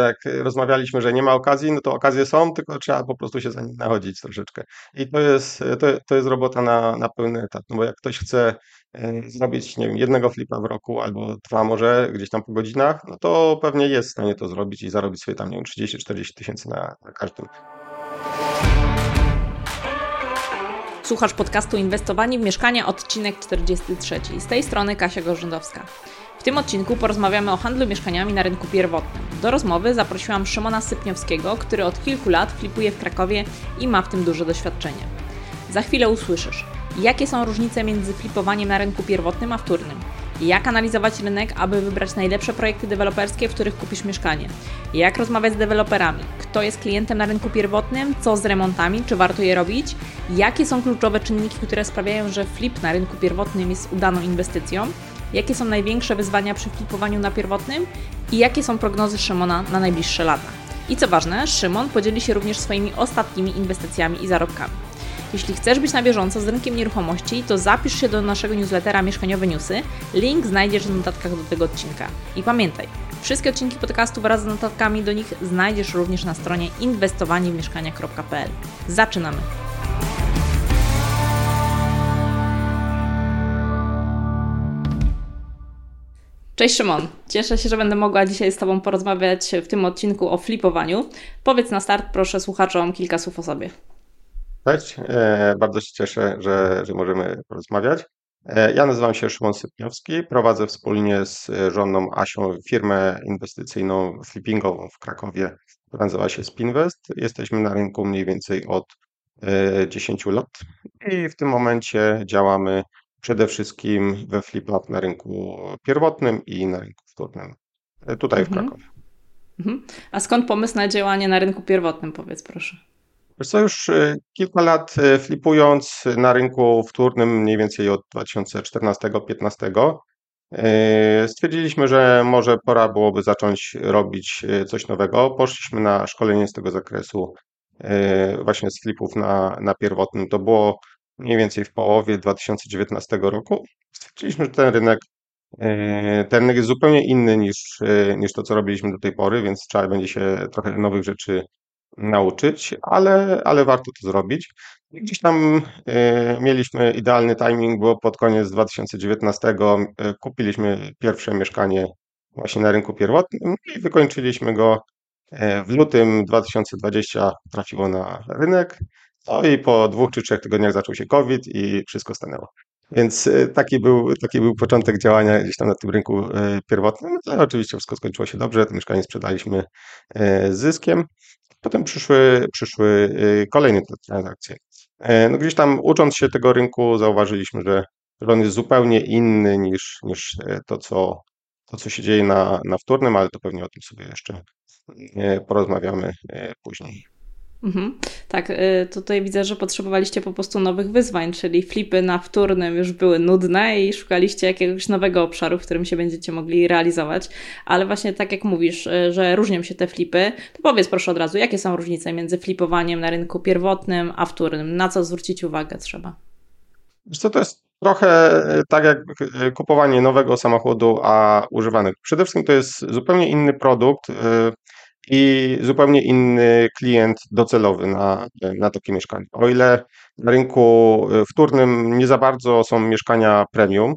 jak rozmawialiśmy, że nie ma okazji, no to okazje są, tylko trzeba po prostu się za nim nachodzić troszeczkę. I to jest, to, to jest robota na, na pełny etat, no bo jak ktoś chce e, zrobić, nie wiem, jednego flipa w roku albo dwa może gdzieś tam po godzinach, no to pewnie jest w stanie to zrobić i zarobić sobie tam, nie wiem, 30-40 tysięcy na, na każdym. Słuchasz podcastu Inwestowanie w mieszkania, odcinek 43. Z tej strony Kasia Gorzędowska. W tym odcinku porozmawiamy o handlu mieszkaniami na rynku pierwotnym. Do rozmowy zaprosiłam Szymona Sypniowskiego, który od kilku lat flipuje w Krakowie i ma w tym duże doświadczenie. Za chwilę usłyszysz, jakie są różnice między flipowaniem na rynku pierwotnym a wtórnym, jak analizować rynek, aby wybrać najlepsze projekty deweloperskie, w których kupisz mieszkanie, jak rozmawiać z deweloperami, kto jest klientem na rynku pierwotnym, co z remontami, czy warto je robić, jakie są kluczowe czynniki, które sprawiają, że flip na rynku pierwotnym jest udaną inwestycją, jakie są największe wyzwania przy flipowaniu na pierwotnym i jakie są prognozy Szymona na najbliższe lata. I co ważne, Szymon podzieli się również swoimi ostatnimi inwestycjami i zarobkami. Jeśli chcesz być na bieżąco z rynkiem nieruchomości, to zapisz się do naszego newslettera Mieszkaniowe Newsy. Link znajdziesz w notatkach do tego odcinka. I pamiętaj, wszystkie odcinki podcastu wraz z notatkami do nich znajdziesz również na stronie inwestowaniewmieszkania.pl. Zaczynamy! Cześć Szymon, cieszę się, że będę mogła dzisiaj z Tobą porozmawiać w tym odcinku o flipowaniu. Powiedz na start proszę słuchaczom kilka słów o sobie. Cześć, e, bardzo się cieszę, że, że możemy porozmawiać. E, ja nazywam się Szymon Sypniowski, prowadzę wspólnie z żoną Asią firmę inwestycyjną flippingową w Krakowie, która nazywa się Spinvest. Jesteśmy na rynku mniej więcej od 10 e, lat i w tym momencie działamy przede wszystkim we flipach na rynku pierwotnym i na rynku wtórnym, tutaj mhm. w Krakowie. Mhm. A skąd pomysł na działanie na rynku pierwotnym, powiedz proszę? Wiesz co, już e, kilka lat e, flipując na rynku wtórnym, mniej więcej od 2014-2015, e, stwierdziliśmy, że może pora byłoby zacząć robić coś nowego. Poszliśmy na szkolenie z tego zakresu właśnie z flipów na, na pierwotnym. To było mniej więcej w połowie 2019 roku. Stwierdziliśmy, że ten rynek, ten rynek jest zupełnie inny niż, niż to, co robiliśmy do tej pory, więc trzeba będzie się trochę nowych rzeczy nauczyć, ale, ale warto to zrobić. Gdzieś tam y, mieliśmy idealny timing, bo pod koniec 2019 y, kupiliśmy pierwsze mieszkanie właśnie na rynku pierwotnym i wykończyliśmy go w lutym 2020 trafiło na rynek. No i po dwóch czy trzech tygodniach zaczął się COVID i wszystko stanęło. Więc taki był, taki był początek działania gdzieś tam na tym rynku pierwotnym. No, ale oczywiście wszystko skończyło się dobrze. To mieszkanie sprzedaliśmy z zyskiem. Potem przyszły, przyszły kolejne transakcje. E, no gdzieś tam ucząc się tego rynku, zauważyliśmy, że on jest zupełnie inny niż, niż e, to, co, to, co się dzieje na, na wtórnym, ale to pewnie o tym sobie jeszcze e, porozmawiamy później. Mhm. Tak, y, tutaj widzę, że potrzebowaliście po prostu nowych wyzwań, czyli flipy na wtórnym już były nudne i szukaliście jakiegoś nowego obszaru, w którym się będziecie mogli realizować. Ale właśnie tak jak mówisz, y, że różnią się te flipy, to powiedz proszę od razu, jakie są różnice między flipowaniem na rynku pierwotnym a wtórnym? Na co zwrócić uwagę trzeba? Co, to jest trochę y, tak jak kupowanie nowego samochodu, a używanych. Przede wszystkim to jest zupełnie inny produkt i zupełnie inny klient docelowy na, na takie mieszkanie. O ile na rynku e, wtórnym nie za bardzo są mieszkania premium,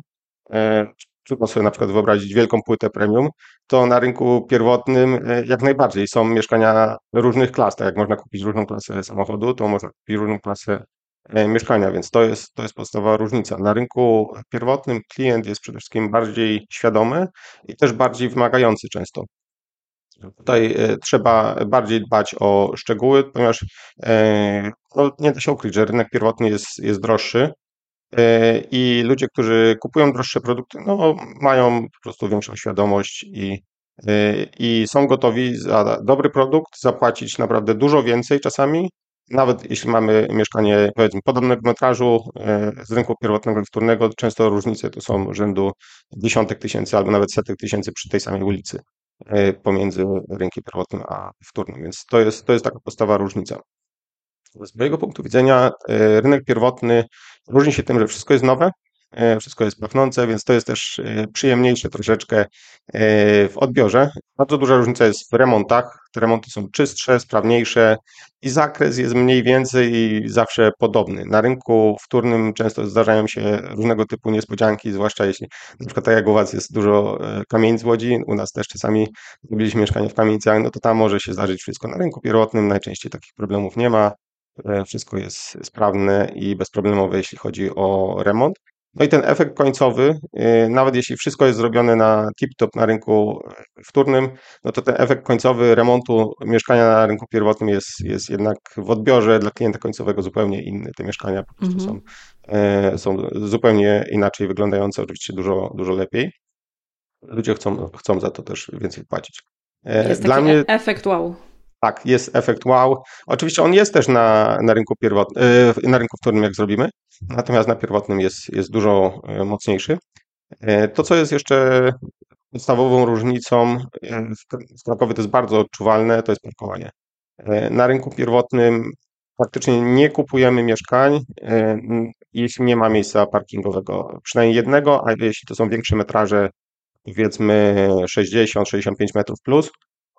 e, trudno sobie na przykład wyobrazić wielką płytę premium, to na rynku pierwotnym e, jak najbardziej są mieszkania różnych klas. Tak jak można kupić różną klasę samochodu, to można kupić różną klasę mieszkania, więc to jest, to jest podstawowa różnica. Na rynku pierwotnym klient jest przede wszystkim bardziej świadomy i też bardziej wymagający często. Tutaj e, trzeba bardziej dbać o szczegóły, ponieważ e, no, nie da się ukryć, że rynek pierwotny jest, jest droższy e, i ludzie, którzy kupują droższe produkty, no, mają po prostu większą świadomość i, i są gotowi za dobry produkt zapłacić naprawdę dużo więcej czasami, nawet jeśli mamy mieszkanie, powiedzmy, podobnego metrażu z rynku pierwotnego i wtórnego, często różnice to są rzędu dziesiątek tysięcy albo nawet setek tysięcy przy tej samej ulicy. E, pomiędzy rynkiem pierwotnym a wtórnym. Więc to jest, to jest taka podstawowa różnica. Z mojego punktu widzenia e, rynek pierwotny różni się tym, że wszystko jest nowe, wszystko jest pachnące, więc to jest też przyjemniejsze troszeczkę w odbiorze. Bardzo duża różnica jest w remontach. Te remonty są czystsze, sprawniejsze i zakres jest mniej więcej i zawsze podobny. Na rynku wtórnym często zdarzają się różnego typu niespodzianki, zwłaszcza jeśli na przykład tak jak u Was jest dużo kamienic w Łodzi, u nas też czasami robiliśmy mieszkanie w kamienicach, no to tam może się zdarzyć wszystko. Na rynku pierwotnym najczęściej takich problemów nie ma. Wszystko jest sprawne i bezproblemowe, jeśli chodzi o remont. No i ten efekt końcowy, y, nawet jeśli wszystko jest zrobione na tip-top na rynku wtórnym, no to ten efekt końcowy remontu mieszkania na rynku pierwotnym jest, jest jednak w odbiorze dla klienta końcowego zupełnie inny. Te mieszkania po prostu mhm. są, e, są zupełnie inaczej wyglądające, oczywiście dużo, dużo lepiej. Ludzie chcą, chcą za to też więcej płacić. E, jest dla mnie efekt wow. Tak, jest efekt wow. Oczywiście on jest też na, na rynku pierwotnym, e, na rynku wtórnym, jak zrobimy, natomiast na pierwotnym jest, jest dużo e, mocniejszy. E, to, co jest jeszcze podstawową różnicą w Krakowie, to jest bardzo odczuwalne, to jest parkowanie. Na rynku pierwotnym praktycznie nie kupujemy mieszkań, jeśli nie ma miejsca parkingowego. Przynajmniej jednego, a jeśli to są większe metraże, powiedzmy 60-65 metrów plus,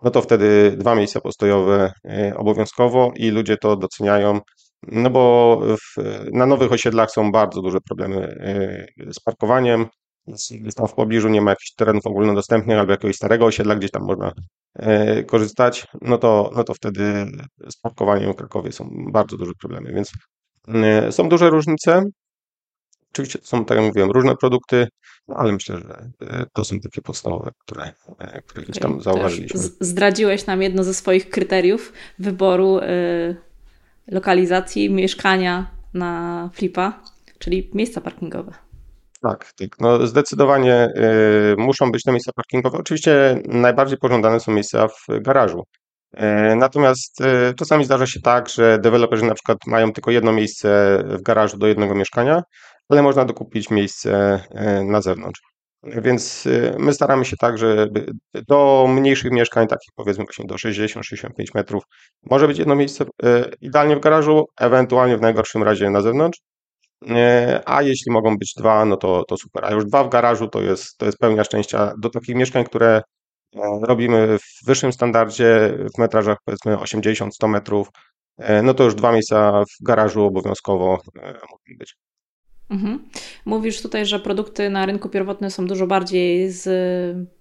no to wtedy dwa miejsca postojowe e, obowiązkowo i ludzie to doceniają, no bo w, na nowych osiedlach są bardzo duże problemy e, z parkowaniem. Tam w pobliżu nie ma jakichś terenów ogólnodostępnych albo jakiegoś starego osiedla, gdzieś tam można e, korzystać, no to, no to wtedy z parkowaniem w Krakowie są bardzo duże problemy, więc są duże różnice. Oczywiście to są, tak jak mówiłem, różne produkty, no ale myślę, że e, to są takie podstawowe, które, e, które gdzieś tam zauważyliśmy. Zdradziłeś nam jedno ze swoich kryteriów wyboru y, lokalizacji mieszkania na flipa, czyli miejsca parkingowe. Tak, tak. No zdecydowanie y, muszą być te miejsca parkingowe. Oczywiście najbardziej pożądane są miejsca w garażu. Natomiast czasami zdarza się tak, że deweloperzy na przykład mają tylko jedno miejsce w garażu do jednego mieszkania, ale można dokupić miejsce e, na zewnątrz. Więc e, my staramy się tak, żeby do mniejszych mieszkań, takich powiedzmy właśnie do 60-65 metrów, może być jedno miejsce e, idealnie w garażu, ewentualnie w najgorszym razie na zewnątrz. A jeśli mogą być dwa, no to, to super. A już dwa w garażu to jest, to jest pełnia szczęścia. Do takich mieszkań, które robimy w wyższym standardzie, w metrażach powiedzmy 80-100 metrów, no to już dwa miejsca w garażu obowiązkowo mogą być. Mhm. Mówisz tutaj, że produkty na rynku pierwotnym są dużo bardziej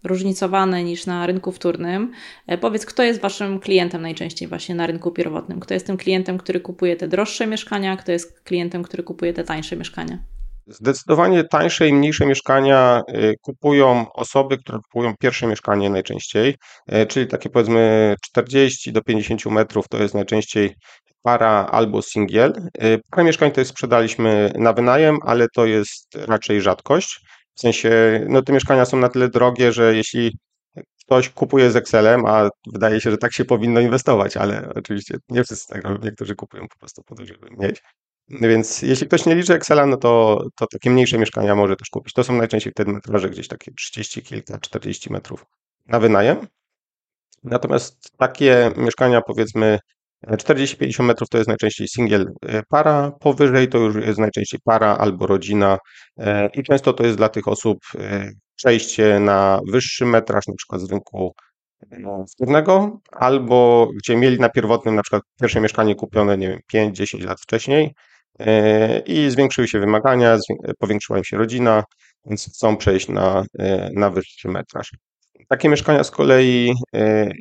zróżnicowane niż na rynku wtórnym. E, powiedz, kto jest Waszym klientem najczęściej właśnie na rynku pierwotnym? Kto jest tym klientem, który kupuje te droższe mieszkania? Kto jest klientem, który kupuje te tańsze mieszkania? Zdecydowanie tańsze i mniejsze mieszkania y, kupują osoby, które kupują pierwsze mieszkanie najczęściej, y, czyli takie powiedzmy 40 do 50 metrów to jest najczęściej para albo singiel. Y, parę mieszkań to sprzedaliśmy na wynajem, ale to jest raczej rzadkość. W sensie, no te mieszkania są na tyle drogie, że jeśli ktoś kupuje z Excelem, a wydaje się, że tak się powinno inwestować, ale oczywiście nie wszyscy tak robią, niektórzy kupują po prostu po to, żeby mieć. Więc jeśli ktoś nie liczy Excela, no to, to takie mniejsze mieszkania może też kupić. To są najczęściej wtedy metraże gdzieś takie 30 kilka, 40 metrów na wynajem. Natomiast takie mieszkania powiedzmy 40-50 metrów to jest najczęściej singiel e, para, powyżej to już jest najczęściej para albo rodzina e, i często to jest dla tych osób e, przejście na wyższy metraż, na przykład z rynku wtórnego, albo gdzie mieli na pierwotnym na przykład pierwsze mieszkanie kupione, nie wiem, 5-10 lat wcześniej i zwiększyły się wymagania, powiększyła im się rodzina, więc chcą przejść na, na wyższy metraż. Takie mieszkania z kolei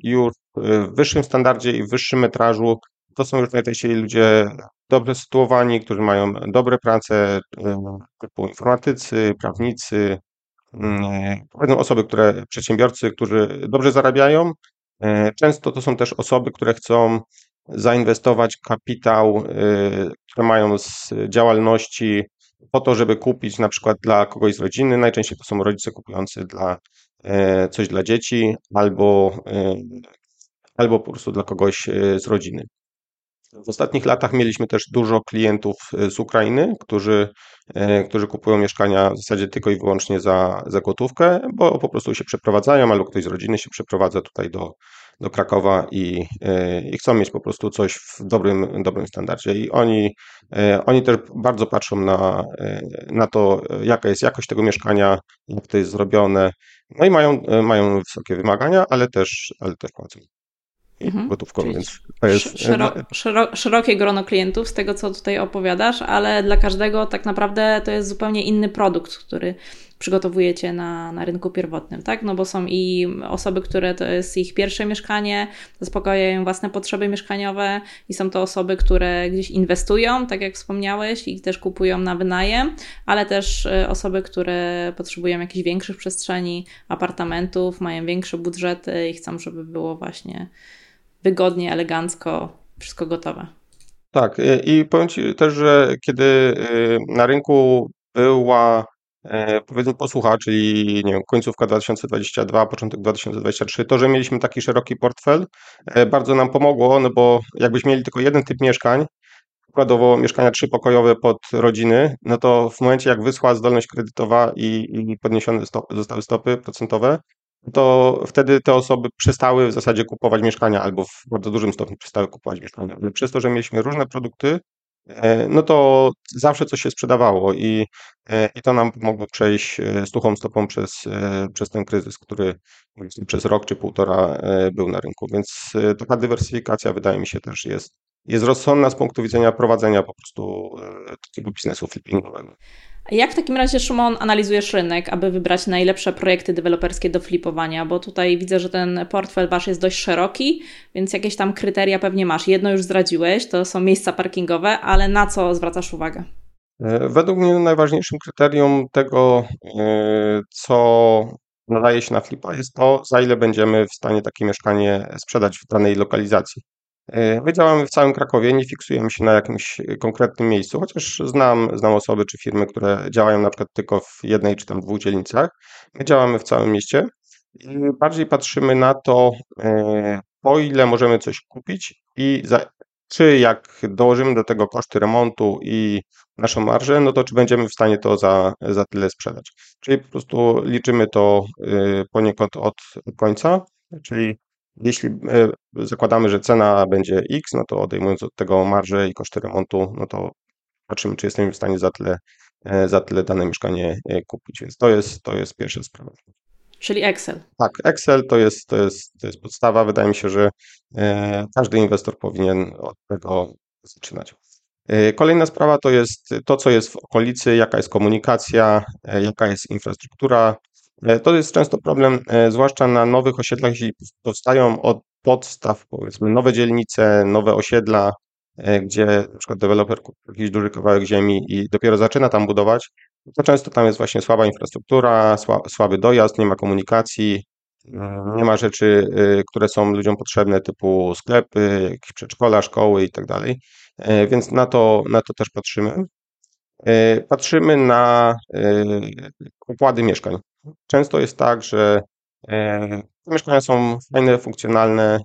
już w wyższym standardzie i w wyższym metrażu to są już najczęściej ludzie dobrze sytuowani, którzy mają dobre prace, e, typu informatycy, prawnicy, mm, osoby, które, przedsiębiorcy, którzy dobrze zarabiają. E, często to są też osoby, które chcą zainwestować kapitał, e, które mają z działalności po to, żeby kupić na przykład dla kogoś z rodziny. Najczęściej to są rodzice kupujący dla coś dla dzieci albo albo po prostu dla kogoś e, z rodziny. W ostatnich latach mieliśmy też dużo klientów e, z Ukrainy, którzy, e, którzy kupują mieszkania w zasadzie tylko i wyłącznie za, za gotówkę, bo po prostu się przeprowadzają, albo ktoś z rodziny się przeprowadza tutaj do, do Krakowa i, i chcą mieć po prostu coś w dobrym, dobrym standardzie. I oni, oni też bardzo patrzą na, na to, jaka jest jakość tego mieszkania, jak to jest zrobione. No i mają, mają wysokie wymagania, ale też, ale też płacą mhm. gotówką, Czyli więc to jest... Szero, szerokie grono klientów z tego, co tutaj opowiadasz, ale dla każdego tak naprawdę to jest zupełnie inny produkt, który przygotowujecie na, na rynku pierwotnym, tak? No bo są i osoby, które to jest ich pierwsze mieszkanie, zaspokajają własne potrzeby mieszkaniowe i są to osoby, które gdzieś inwestują, tak jak wspomniałeś, i też kupują na wynajem, ale też e, osoby, które potrzebują jakichś większych przestrzeni, apartamentów, mają większe budżety i chcą, żeby było właśnie wygodnie, elegancko, wszystko gotowe. Tak, i powiem Ci też, że kiedy y, na rynku była powiedzmy posłucha, czyli nie wiem, końcówka 2022, początek 2023, to, że mieliśmy taki szeroki portfel, e, bardzo nam pomogło, no bo jakbyśmy mieli tylko jeden typ mieszkań, przykładowo mieszkania trzypokojowe pod rodziny, no to w momencie jak wysła zdolność kredytowa i, i podniesione zostały stopy procentowe, to wtedy te osoby przestały w zasadzie kupować mieszkania albo w bardzo dużym stopniu przestały kupować mieszkania. Przez to, że mieliśmy różne produkty, e, no to zawsze coś się sprzedawało i, e, i to nam pomogło przejść e, suchą stopą przez, przez ten kryzys, który przez rok czy półtora był na rynku. Więc taka dywersyfikacja wydaje mi się też jest, jest rozsądna z punktu widzenia prowadzenia po prostu takiego biznesu flippingowego. Jak w takim razie, Szymon, analizujesz rynek, aby wybrać najlepsze projekty deweloperskie do flipowania? Bo tutaj widzę, że ten portfel wasz jest dość szeroki, więc jakieś tam kryteria pewnie masz. Jedno już zdradziłeś, to są miejsca parkingowe, ale na co zwracasz uwagę? E, według mnie najważniejszym kryterium tego, e, co nadaje się na flipa, jest to, za ile będziemy w stanie takie mieszkanie sprzedać w danej lokalizacji. E, my działamy w całym Krakowie, nie fiksujemy się na jakimś konkretnym miejscu, chociaż znam, znam osoby czy firmy, które działają na przykład tylko w jednej czy tam dwóch dzielnicach. My działamy w całym mieście i bardziej patrzymy na to, e, po ile możemy coś kupić i za, czy jak dołożymy do tego koszty remontu i naszą marżę, no to czy będziemy w stanie to za, za tyle sprzedać. Czyli po prostu liczymy to e, poniekąd od końca, czyli jeśli e, zakładamy, że cena będzie X, no to odejmując od tego marżę i koszty remontu, no to patrzymy, czy jesteśmy w stanie za tyle, e, za tyle dane mieszkanie e, kupić. Więc to jest, to jest pierwsza sprawa. Czyli Excel. Tak, Excel to jest, to jest, to jest podstawa. Wydaje mi się, że każdy inwestor powinien od tego zaczynać. Kolejna sprawa to jest to, co jest w okolicy, jaka jest komunikacja, jaka jest infrastruktura, to jest często problem, e, zwłaszcza na nowych osiedlach, jeśli powstają od podstaw, powiedzmy, nowe dzielnice, nowe osiedla, e, gdzie na przykład deweloper kupi jakiś duży kawałek ziemi i dopiero zaczyna tam budować, to często tam jest właśnie słaba infrastruktura, słaby dojazd, nie ma komunikacji, nie ma rzeczy, które są ludziom potrzebne, typu sklepy, jakieś przedszkola, szkoły i tak dalej. Więc na to, na to też patrzymy. Patrzymy na układy mieszkań. Często jest tak, że e, mieszkania są fajne, funkcjonalne,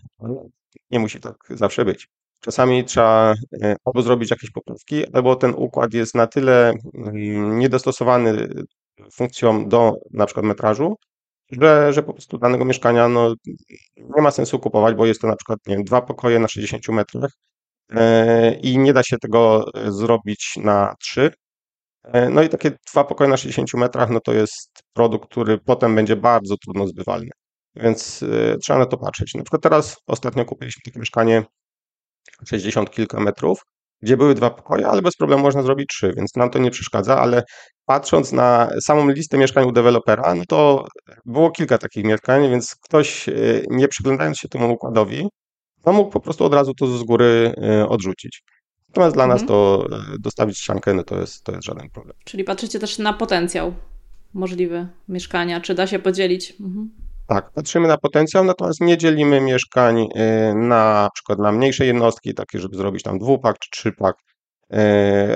nie musi tak zawsze być. Czasami trzeba e, albo zrobić jakieś poprawki, albo ten układ jest na tyle mm, niedostosowany funkcją do na przykład metrażu, że, że po prostu danego mieszkania no, nie ma sensu kupować, bo jest to na przykład nie wiem, dwa pokoje na 60 metrach e, i nie da się tego zrobić na trzy, no i takie dwa pokoje na 60 metrach, no to jest produkt, który potem będzie bardzo trudno zbywalny. Więc y, trzeba na to patrzeć. Na przykład teraz ostatnio kupiliśmy takie mieszkanie 60 kilka metrów, gdzie były dwa pokoje, ale bez problemu można zrobić trzy, więc nam to nie przeszkadza, ale patrząc na samą listę mieszkań u dewelopera, no to było kilka takich mieszkań, więc ktoś y, nie przyglądając się temu układowi, no mógł po prostu od razu to z góry odrzucić. Natomiast dla mhm. nas to e, dostawić ściankę, no to jest, to jest żaden problem. Czyli patrzycie też na potencjał możliwy mieszkania, czy da się podzielić? Mhm. Tak, patrzymy na potencjał, natomiast nie dzielimy mieszkań e, na przykład na mniejsze jednostki, takie, żeby zrobić tam dwupak czy trzypak,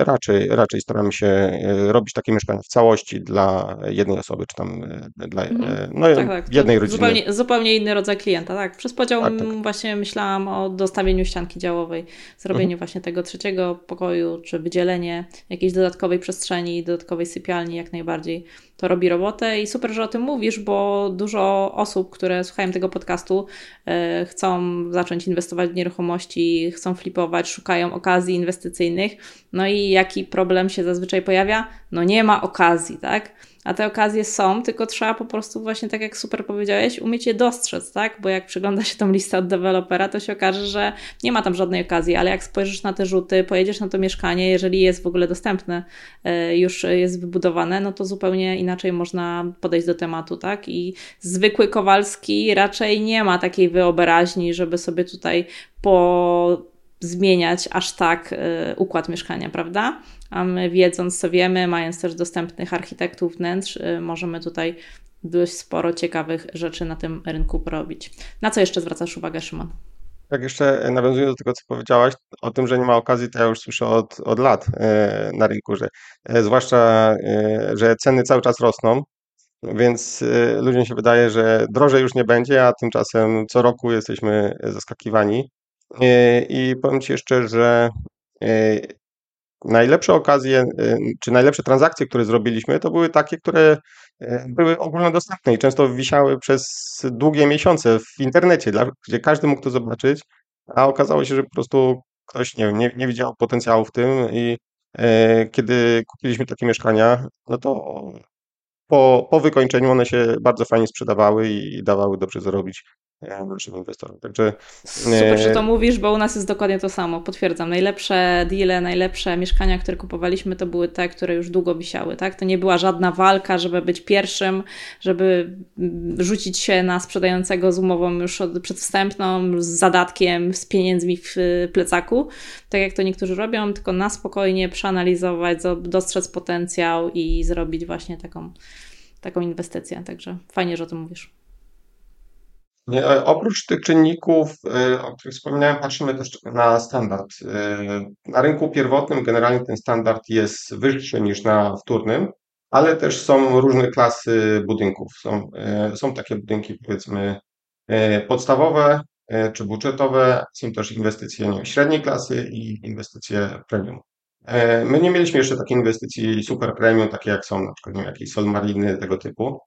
raczej, raczej staramy się e, robić takie mieszkania w całości dla jednej osoby, czy tam e, dla Mhm. no, Tak, tak. jednej To rodziny. Zupełnie, zupełnie inny rodzaj klienta, tak. Przez podział Tak, tak. właśnie myślałam o dostawieniu ścianki działowej, zrobieniu Mhm. właśnie tego trzeciego pokoju, czy wydzielenie jakiejś dodatkowej przestrzeni, dodatkowej sypialni, jak najbardziej. To robi robotę i super, że o tym mówisz, bo dużo osób, które słuchają tego podcastu, e, chcą zacząć inwestować w nieruchomości, chcą flipować, szukają okazji inwestycyjnych. No i jaki problem się zazwyczaj pojawia? No nie ma okazji, tak? A te okazje są, tylko trzeba po prostu właśnie, tak jak super powiedziałeś, umieć je dostrzec, tak? Bo jak przygląda się tą listę od dewelopera, to się okaże, że nie ma tam żadnej okazji, ale jak spojrzysz na te rzuty, pojedziesz na to mieszkanie, jeżeli jest w ogóle dostępne, e, już jest wybudowane, no to zupełnie inaczej można podejść do tematu, tak? I zwykły Kowalski raczej nie ma takiej wyobraźni, żeby sobie tutaj po zmieniać aż tak y, układ mieszkania, prawda? A my wiedząc co wiemy, mając też dostępnych architektów wnętrz, y, możemy tutaj dość sporo ciekawych rzeczy na tym rynku porobić. Na co jeszcze zwracasz uwagę, Szymon? Tak jeszcze nawiązując do tego, co powiedziałaś o tym, że nie ma okazji, to ja już słyszę od, od lat e, na rynku, że e, zwłaszcza, e, że ceny cały czas rosną, więc e, ludziom się wydaje, że drożej już nie będzie, a tymczasem co roku jesteśmy zaskakiwani. E, I powiem Ci jeszcze, że e, najlepsze okazje, e, czy najlepsze transakcje, które zrobiliśmy, to były takie, które e, były ogólnodostępne i często wisiały przez długie miesiące w internecie, gdzie każdy mógł to zobaczyć, a okazało się, że po prostu ktoś nie, nie, nie widział potencjału w tym i e, kiedy kupiliśmy takie mieszkania, no to po, po wykończeniu one się bardzo fajnie sprzedawały i dawały dobrze zarobić naszym inwestorom. Także Super, że e, to mówisz, bo u nas jest dokładnie to samo. Potwierdzam. Najlepsze deale, najlepsze mieszkania, które kupowaliśmy, to były te, które już długo wisiały. Tak? To nie była żadna walka, żeby być pierwszym, żeby mm, rzucić się na sprzedającego z umową już przedwstępną, z zadatkiem, z pieniędzmi w y, plecaku, tak jak to niektórzy robią, tylko na spokojnie przeanalizować, zo- dostrzec potencjał i zrobić właśnie taką, taką inwestycję. Także fajnie, że o tym mówisz. E, Oprócz tych czynników, e, o których wspominałem, patrzymy też na standard. E, Na rynku pierwotnym generalnie ten standard jest wyższy niż na wtórnym, ale też są różne klasy budynków. Są, są takie budynki, powiedzmy, podstawowe czy budżetowe, są też inwestycje nie średniej klasy i inwestycje premium. My nie mieliśmy jeszcze takiej inwestycji super premium, takie jak są na przykład nie jakieś Solmariny tego typu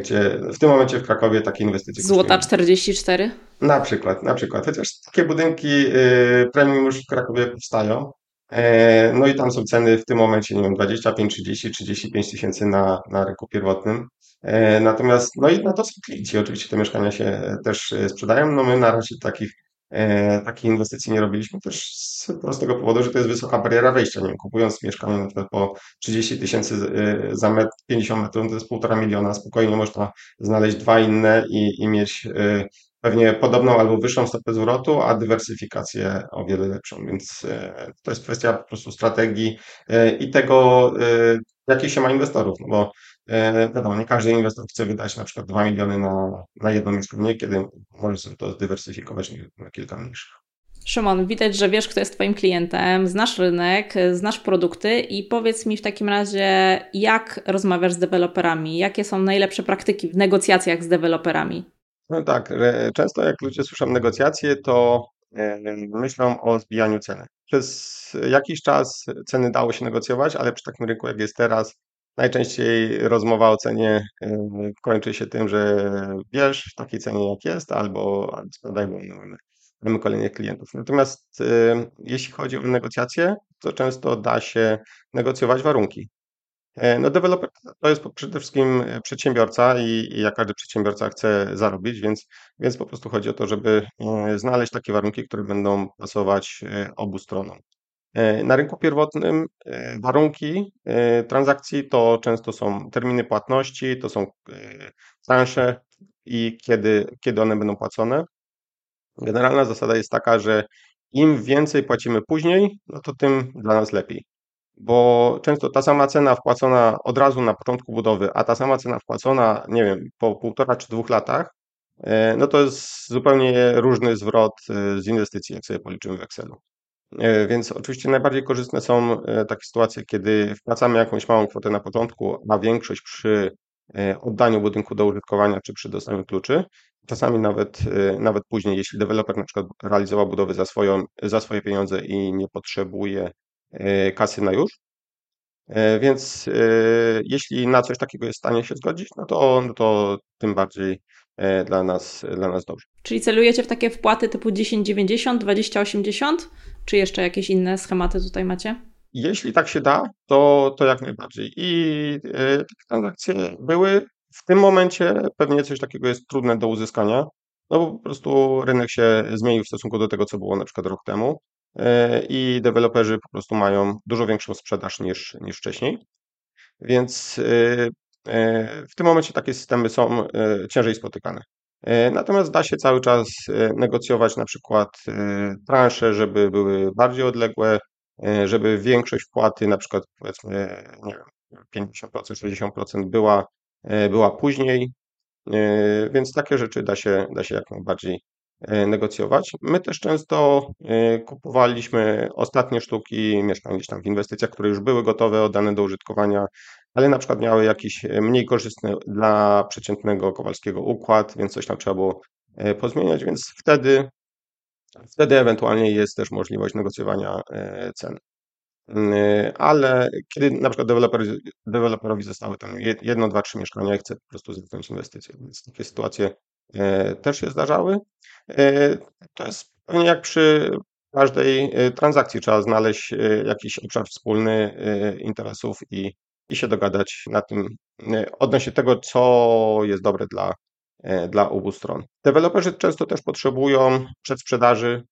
gdzie w tym momencie w Krakowie takie inwestycje Złota kosztują 44? na przykład, na przykład, chociaż takie budynki y, premium już w Krakowie powstają. E, No i tam są ceny w tym momencie, nie wiem, 25, 30, 35 tysięcy na, na rynku pierwotnym. E, Natomiast, no i na to są klienci, oczywiście te mieszkania się e, też e, sprzedają. No my na razie takich, e, takiej inwestycji nie robiliśmy też z prostego powodu, że to jest wysoka bariera wejścia. Nie wiem, kupując mieszkanie na przykład po 30 tysięcy e, za metr, 50 metrów, to jest półtora miliona. Spokojnie można znaleźć dwa inne i, i mieć e, pewnie podobną albo wyższą stopę zwrotu, a dywersyfikację o wiele lepszą. Więc e, to jest kwestia po prostu strategii e, i tego, e, jakich się ma inwestorów. No bo e, wiadomo, nie każdy inwestor chce wydać na przykład 2 miliony na, na jedno mieszkanie, kiedy może sobie to zdywersyfikować na kilka mniejszych. Szymon, widać, że wiesz, kto jest Twoim klientem, znasz rynek, znasz produkty i powiedz mi w takim razie, jak rozmawiasz z deweloperami? Jakie są najlepsze praktyki w negocjacjach z deweloperami? No tak, często jak ludzie słyszą negocjacje, to e, myślą o zbijaniu ceny. Przez jakiś czas ceny dało się negocjować, ale przy takim rynku jak jest teraz, najczęściej rozmowa o cenie e, kończy się tym, że bierz w takiej cenie jak jest, albo albo sprzedaj, bo mamy, mamy kolejnych klientów. Natomiast e, jeśli chodzi o negocjacje, to często da się negocjować warunki. E, No, deweloper to jest przede wszystkim przedsiębiorca i, i jak każdy przedsiębiorca chce zarobić, więc, więc po prostu chodzi o to, żeby znaleźć takie warunki, które będą pasować obu stronom. E, Na rynku pierwotnym e, warunki e, transakcji to często są terminy płatności, to są transze i kiedy, kiedy one będą płacone. Generalna zasada jest taka, że im więcej płacimy później, no to tym dla nas lepiej bo często ta sama cena wpłacona od razu na początku budowy, a ta sama cena wpłacona, nie wiem, po półtora czy dwóch latach, no to jest zupełnie różny zwrot z inwestycji, jak sobie policzymy w Excelu. Więc oczywiście najbardziej korzystne są takie sytuacje, kiedy wpłacamy jakąś małą kwotę na początku, a większość przy oddaniu budynku do użytkowania czy przy dostaniu kluczy. Czasami nawet, nawet później, jeśli deweloper na przykład realizował budowy za, swoją, za swoje pieniądze i nie potrzebuje kasy na już, E, więc e, jeśli na coś takiego jest w stanie się zgodzić, no to, no to tym bardziej e, dla nas, dla nas dobrze. Czyli celujecie w takie wpłaty typu 1090, 2080, czy jeszcze jakieś inne schematy tutaj macie? Jeśli tak się da, to, to jak najbardziej. I takie transakcje były. W tym momencie pewnie coś takiego jest trudne do uzyskania, no bo po prostu rynek się zmienił w stosunku do tego, co było na przykład rok temu. E, i deweloperzy po prostu mają dużo większą sprzedaż niż, niż wcześniej. Więc e, e, w tym momencie takie systemy są ciężej spotykane. Natomiast da się cały czas negocjować na przykład transze, żeby były bardziej odległe, żeby większość wpłaty, na przykład powiedzmy nie wiem, 50%, 60% była, była później, więc takie rzeczy da się, da się jak najbardziej E, negocjować. My też często e, kupowaliśmy ostatnie sztuki mieszkań gdzieś tam w inwestycjach, które już były gotowe, oddane do użytkowania, ale na przykład miały jakiś e, mniej korzystny dla przeciętnego Kowalskiego układ, więc coś tam trzeba było pozmieniać, więc wtedy, wtedy ewentualnie jest też możliwość negocjowania cen. Ale kiedy na przykład deweloper, deweloperowi zostały tam jedno, dwa, trzy mieszkania i chce po prostu zamknąć inwestycje, więc takie sytuacje też się zdarzały. E, to jest pewnie jak przy każdej e, transakcji, trzeba znaleźć e, jakiś obszar wspólny interesów i, i się dogadać na tym odnośnie tego, co jest dobre dla, dla obu stron. Deweloperzy często też potrzebują przedsprzedaży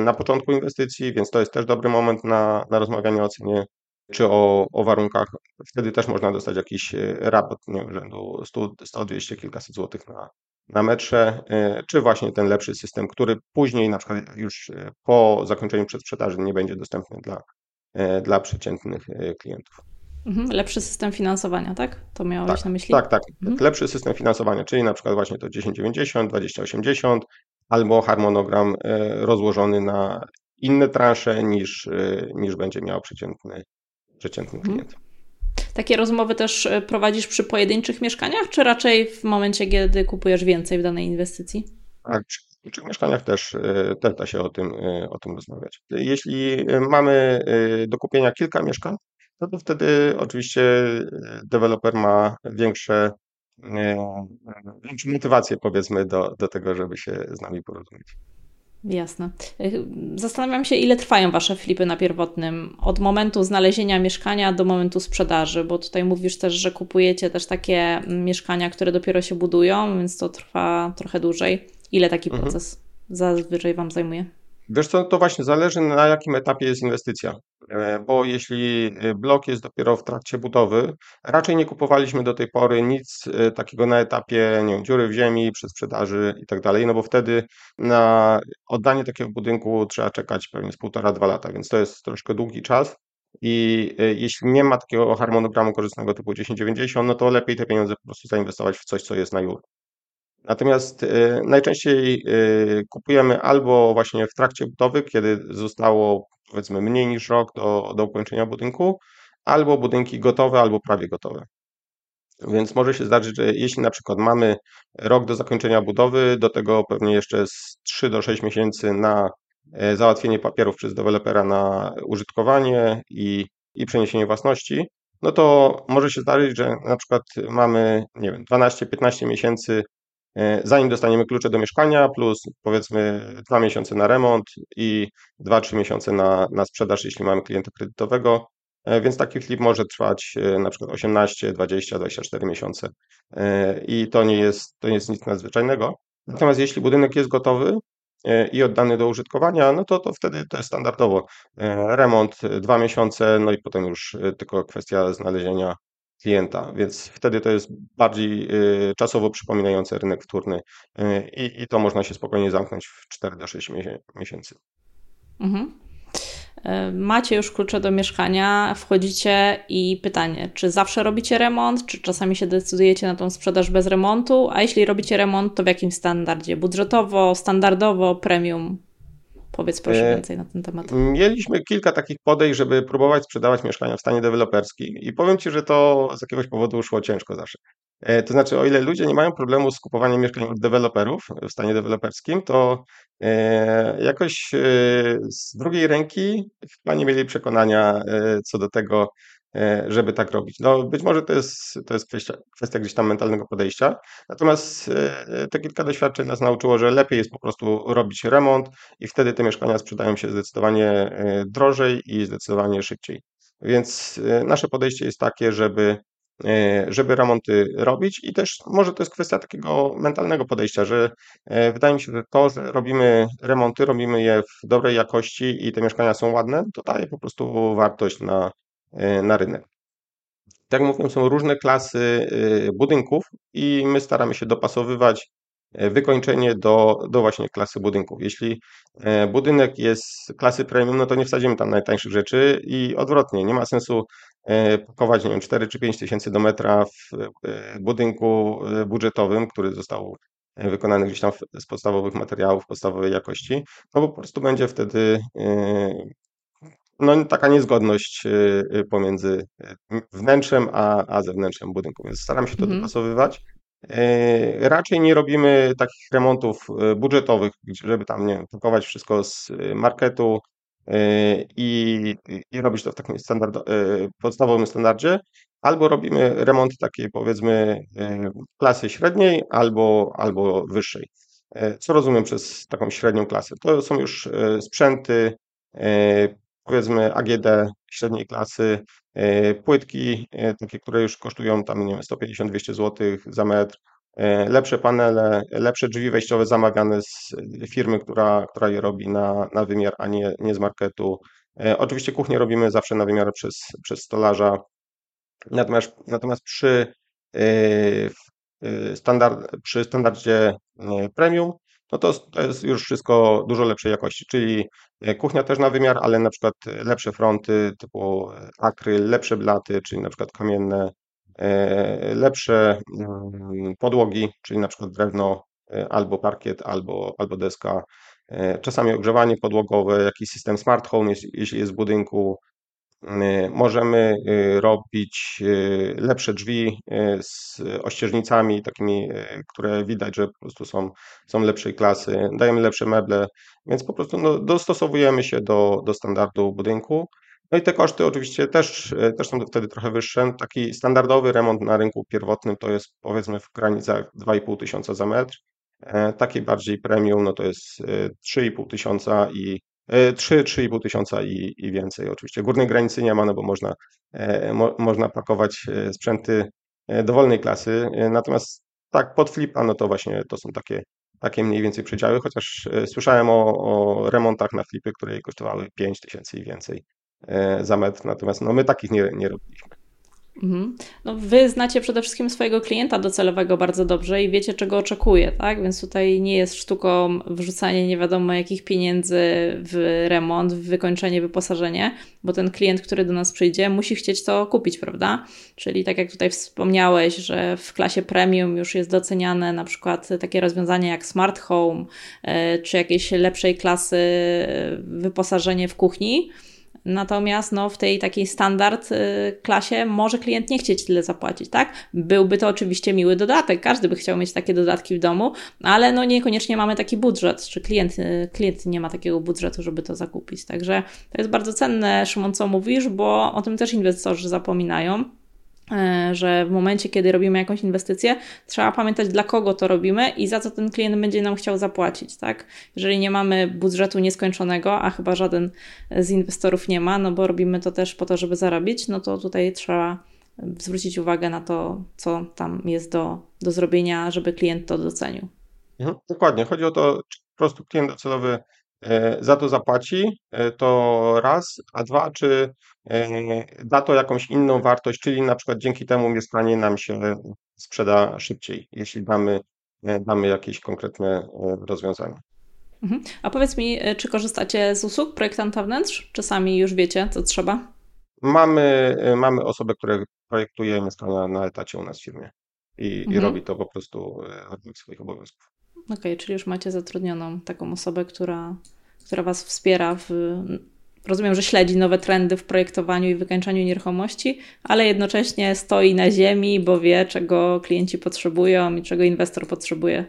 na początku inwestycji, więc to jest też dobry moment na, na rozmawianie o cenie czy o, o warunkach. Wtedy też można dostać jakiś rabat nie wiem, rzędu 100, 100 200, kilkaset złotych na, na metrze, czy właśnie ten lepszy system, który później na przykład już po zakończeniu przedsprzedaży nie będzie dostępny dla, dla przeciętnych klientów. Mhm, lepszy system finansowania, tak? To miałeś tak, na myśli? Tak, tak. Mhm. Lepszy system finansowania, czyli na przykład właśnie to 1090, 2080 albo harmonogram rozłożony na inne transze niż, niż będzie miał przeciętny, przeciętny mhm. klient. Takie rozmowy też e, prowadzisz przy pojedynczych mieszkaniach, czy raczej w momencie, kiedy kupujesz więcej w danej inwestycji? Tak, przy mieszkaniach też, e, też da się o tym, e, o tym rozmawiać. Jeśli mamy do kupienia kilka mieszkań, no to wtedy oczywiście deweloper ma większe, większą motywację powiedzmy do, do tego, żeby się z nami porozumieć. Jasne. Zastanawiam się, ile trwają Wasze flipy na pierwotnym, od momentu znalezienia mieszkania do momentu sprzedaży, bo tutaj mówisz też, że kupujecie też takie mieszkania, które dopiero się budują, więc to trwa trochę dłużej. Ile taki mhm. proces zazwyczaj Wam zajmuje? Wiesz co, to właśnie zależy na jakim etapie jest inwestycja, e, bo jeśli e, blok jest dopiero w trakcie budowy, raczej nie kupowaliśmy do tej pory nic e, takiego na etapie nie wiem, dziury w ziemi, przedsprzedaży i tak dalej, no bo wtedy na oddanie takiego budynku trzeba czekać pewnie z półtora, dwa lata, więc to jest troszkę długi czas i jeśli nie ma takiego harmonogramu korzystnego typu 1090, no to lepiej te pieniądze po prostu zainwestować w coś, co jest na już. Natomiast y, najczęściej y, kupujemy albo właśnie w trakcie budowy, kiedy zostało powiedzmy mniej niż rok do, do ukończenia budynku, albo budynki gotowe, albo prawie gotowe. Więc może się zdarzyć, że jeśli na przykład mamy rok do zakończenia budowy, do tego pewnie jeszcze z 3 do 6 miesięcy na e, załatwienie papierów przez dewelopera na użytkowanie i, i przeniesienie własności, no to może się zdarzyć, że na przykład mamy, nie wiem, 12-15 miesięcy zanim dostaniemy klucze do mieszkania, plus powiedzmy dwa miesiące na remont i 2-3 miesiące na, na sprzedaż, jeśli mamy klienta kredytowego. E, więc taki flip może trwać e, na przykład 18, 20, 24 miesiące i to nie jest, to nie jest nic nadzwyczajnego. Natomiast jeśli budynek jest gotowy i oddany do użytkowania, no to, to wtedy to jest standardowo remont dwa miesiące, no i potem już tylko kwestia znalezienia klienta, więc wtedy to jest bardziej y, czasowo przypominające rynek wtórny y, i, i to można się spokojnie zamknąć w 4 do 6 miesięcy. Mhm. E, macie już klucze do mieszkania, wchodzicie i pytanie, czy zawsze robicie remont, czy czasami się decydujecie na tą sprzedaż bez remontu, a jeśli robicie remont, to w jakim standardzie? Budżetowo, standardowo, premium? Powiedz proszę więcej na ten temat. Mieliśmy kilka takich podejść, żeby próbować sprzedawać mieszkania w stanie deweloperskim i powiem Ci, że to z jakiegoś powodu szło ciężko zawsze. E, to znaczy, o ile ludzie nie mają problemu z kupowaniem mieszkań od deweloperów w stanie deweloperskim, to e, jakoś e, z drugiej ręki chyba nie mieli przekonania co do tego, żeby tak robić. No, być może to jest, to jest kwestia, kwestia gdzieś tam mentalnego podejścia, natomiast te kilka doświadczeń nas nauczyło, że lepiej jest po prostu robić remont i wtedy te mieszkania sprzedają się zdecydowanie drożej i zdecydowanie szybciej. Więc nasze podejście jest takie, żeby E, żeby remonty robić i też może to jest kwestia takiego mentalnego podejścia, że e, wydaje mi się, że to, że robimy remonty, robimy je w dobrej jakości i te mieszkania są ładne, to daje po prostu wartość na, e, na rynek. Tak jak mówiłem, są różne klasy budynków i my staramy się dopasowywać wykończenie do, do właśnie klasy budynków. Jeśli budynek jest klasy premium, no to nie wsadzimy tam najtańszych rzeczy i odwrotnie, nie ma sensu E, pakować, nie wiem, 4 czy 5 tysięcy do metra w e, budynku e, budżetowym, który został wykonany gdzieś tam z podstawowych materiałów, podstawowej jakości, no bo po prostu będzie wtedy no, taka niezgodność pomiędzy wnętrzem a, a zewnętrzem budynku, więc staram się to mhm. dopasowywać. Raczej nie robimy takich remontów budżetowych, żeby tam, nie wiem, wszystko z marketu, i, i robić to w takim standard, podstawowym standardzie, albo robimy remont takiej powiedzmy klasy średniej albo, albo wyższej. Co rozumiem przez taką średnią klasę? To są już sprzęty powiedzmy AGD średniej klasy, płytki takie, które już kosztują tam nie wiem, 150-200 zł za metr, E, lepsze panele, lepsze drzwi wejściowe zamawiane z firmy, która, która je robi na, na wymiar, a nie, nie z marketu. E, oczywiście kuchnię robimy zawsze na wymiar przez, przez stolarza. Natomiast, natomiast przy, e, standard, przy standardzie premium, no to, to jest już wszystko dużo lepszej jakości, czyli kuchnia też na wymiar, ale na przykład lepsze fronty typu akryl, lepsze blaty, czyli na przykład kamienne, E, lepsze mm, podłogi, czyli na przykład drewno e, albo parkiet, albo, albo deska. E, czasami ogrzewanie podłogowe, jakiś system smart home, jeśli jest w budynku. Możemy robić lepsze drzwi z ościeżnicami, takimi, które widać, że po prostu są, są lepszej klasy. Dajemy lepsze meble, więc po prostu no, dostosowujemy się do, do standardu budynku. No i te koszty oczywiście też, też są wtedy trochę wyższe. Taki standardowy remont na rynku pierwotnym to jest powiedzmy w granicach 2,5 tysiąca za metr. E, taki bardziej premium no to jest 3,5 e, tysiąca i 3-3,5 tysiąca i, i więcej. Oczywiście górnej granicy nie ma, no bo można, mo, można pakować sprzęty dowolnej klasy. Natomiast tak pod flipa, no to właśnie to są takie, takie mniej więcej przedziały, chociaż słyszałem o, o remontach na flipy, które kosztowały 5 tysięcy i więcej. E, za metr, natomiast no, my takich nie, nie robiliśmy. Mhm. No, wy znacie przede wszystkim swojego klienta docelowego bardzo dobrze i wiecie, czego oczekuje, tak? Więc tutaj nie jest sztuką wrzucanie nie wiadomo jakich pieniędzy w remont, w wykończenie, wyposażenie, bo ten klient, który do nas przyjdzie, musi chcieć to kupić, prawda? Czyli tak jak tutaj wspomniałeś, że w klasie premium już jest doceniane na przykład takie rozwiązania jak smart home, e, czy jakieś lepszej klasy wyposażenie w kuchni Natomiast no, w tej takiej standard y, klasie może klient nie chcieć tyle zapłacić, tak? Byłby to oczywiście miły dodatek, każdy by chciał mieć takie dodatki w domu, ale no niekoniecznie mamy taki budżet, czy klient, y, klient nie ma takiego budżetu, żeby to zakupić. Także to jest bardzo cenne, Szymon, co mówisz, bo o tym też inwestorzy zapominają że w momencie, kiedy robimy jakąś inwestycję, trzeba pamiętać, dla kogo to robimy i za co ten klient będzie nam chciał zapłacić, tak? Jeżeli nie mamy budżetu nieskończonego, a chyba żaden z inwestorów nie ma, no bo robimy to też po to, żeby zarobić, no to tutaj trzeba zwrócić uwagę na to, co tam jest do, do zrobienia, żeby klient to docenił. Mhm, dokładnie. Chodzi o to, czy po prostu klient docelowy E, za to zapłaci, e, to raz, a dwa, czy e, da to jakąś inną wartość, czyli na przykład dzięki temu mieszkanie nam się sprzeda szybciej, jeśli damy, damy jakieś konkretne rozwiązanie. Mhm. A powiedz mi, czy korzystacie z usług projektanta wnętrz? Czasami już wiecie, co trzeba? Mamy, mamy osobę, która projektuje mieszkania na etacie u nas w firmie i, mhm. i robi to po prostu w swoich obowiązków. Okej, okay, czyli już macie zatrudnioną taką osobę, która, która Was wspiera w rozumiem, że śledzi nowe trendy w projektowaniu i wykańczaniu nieruchomości, ale jednocześnie stoi na ziemi, bo wie, czego klienci potrzebują i czego inwestor potrzebuje.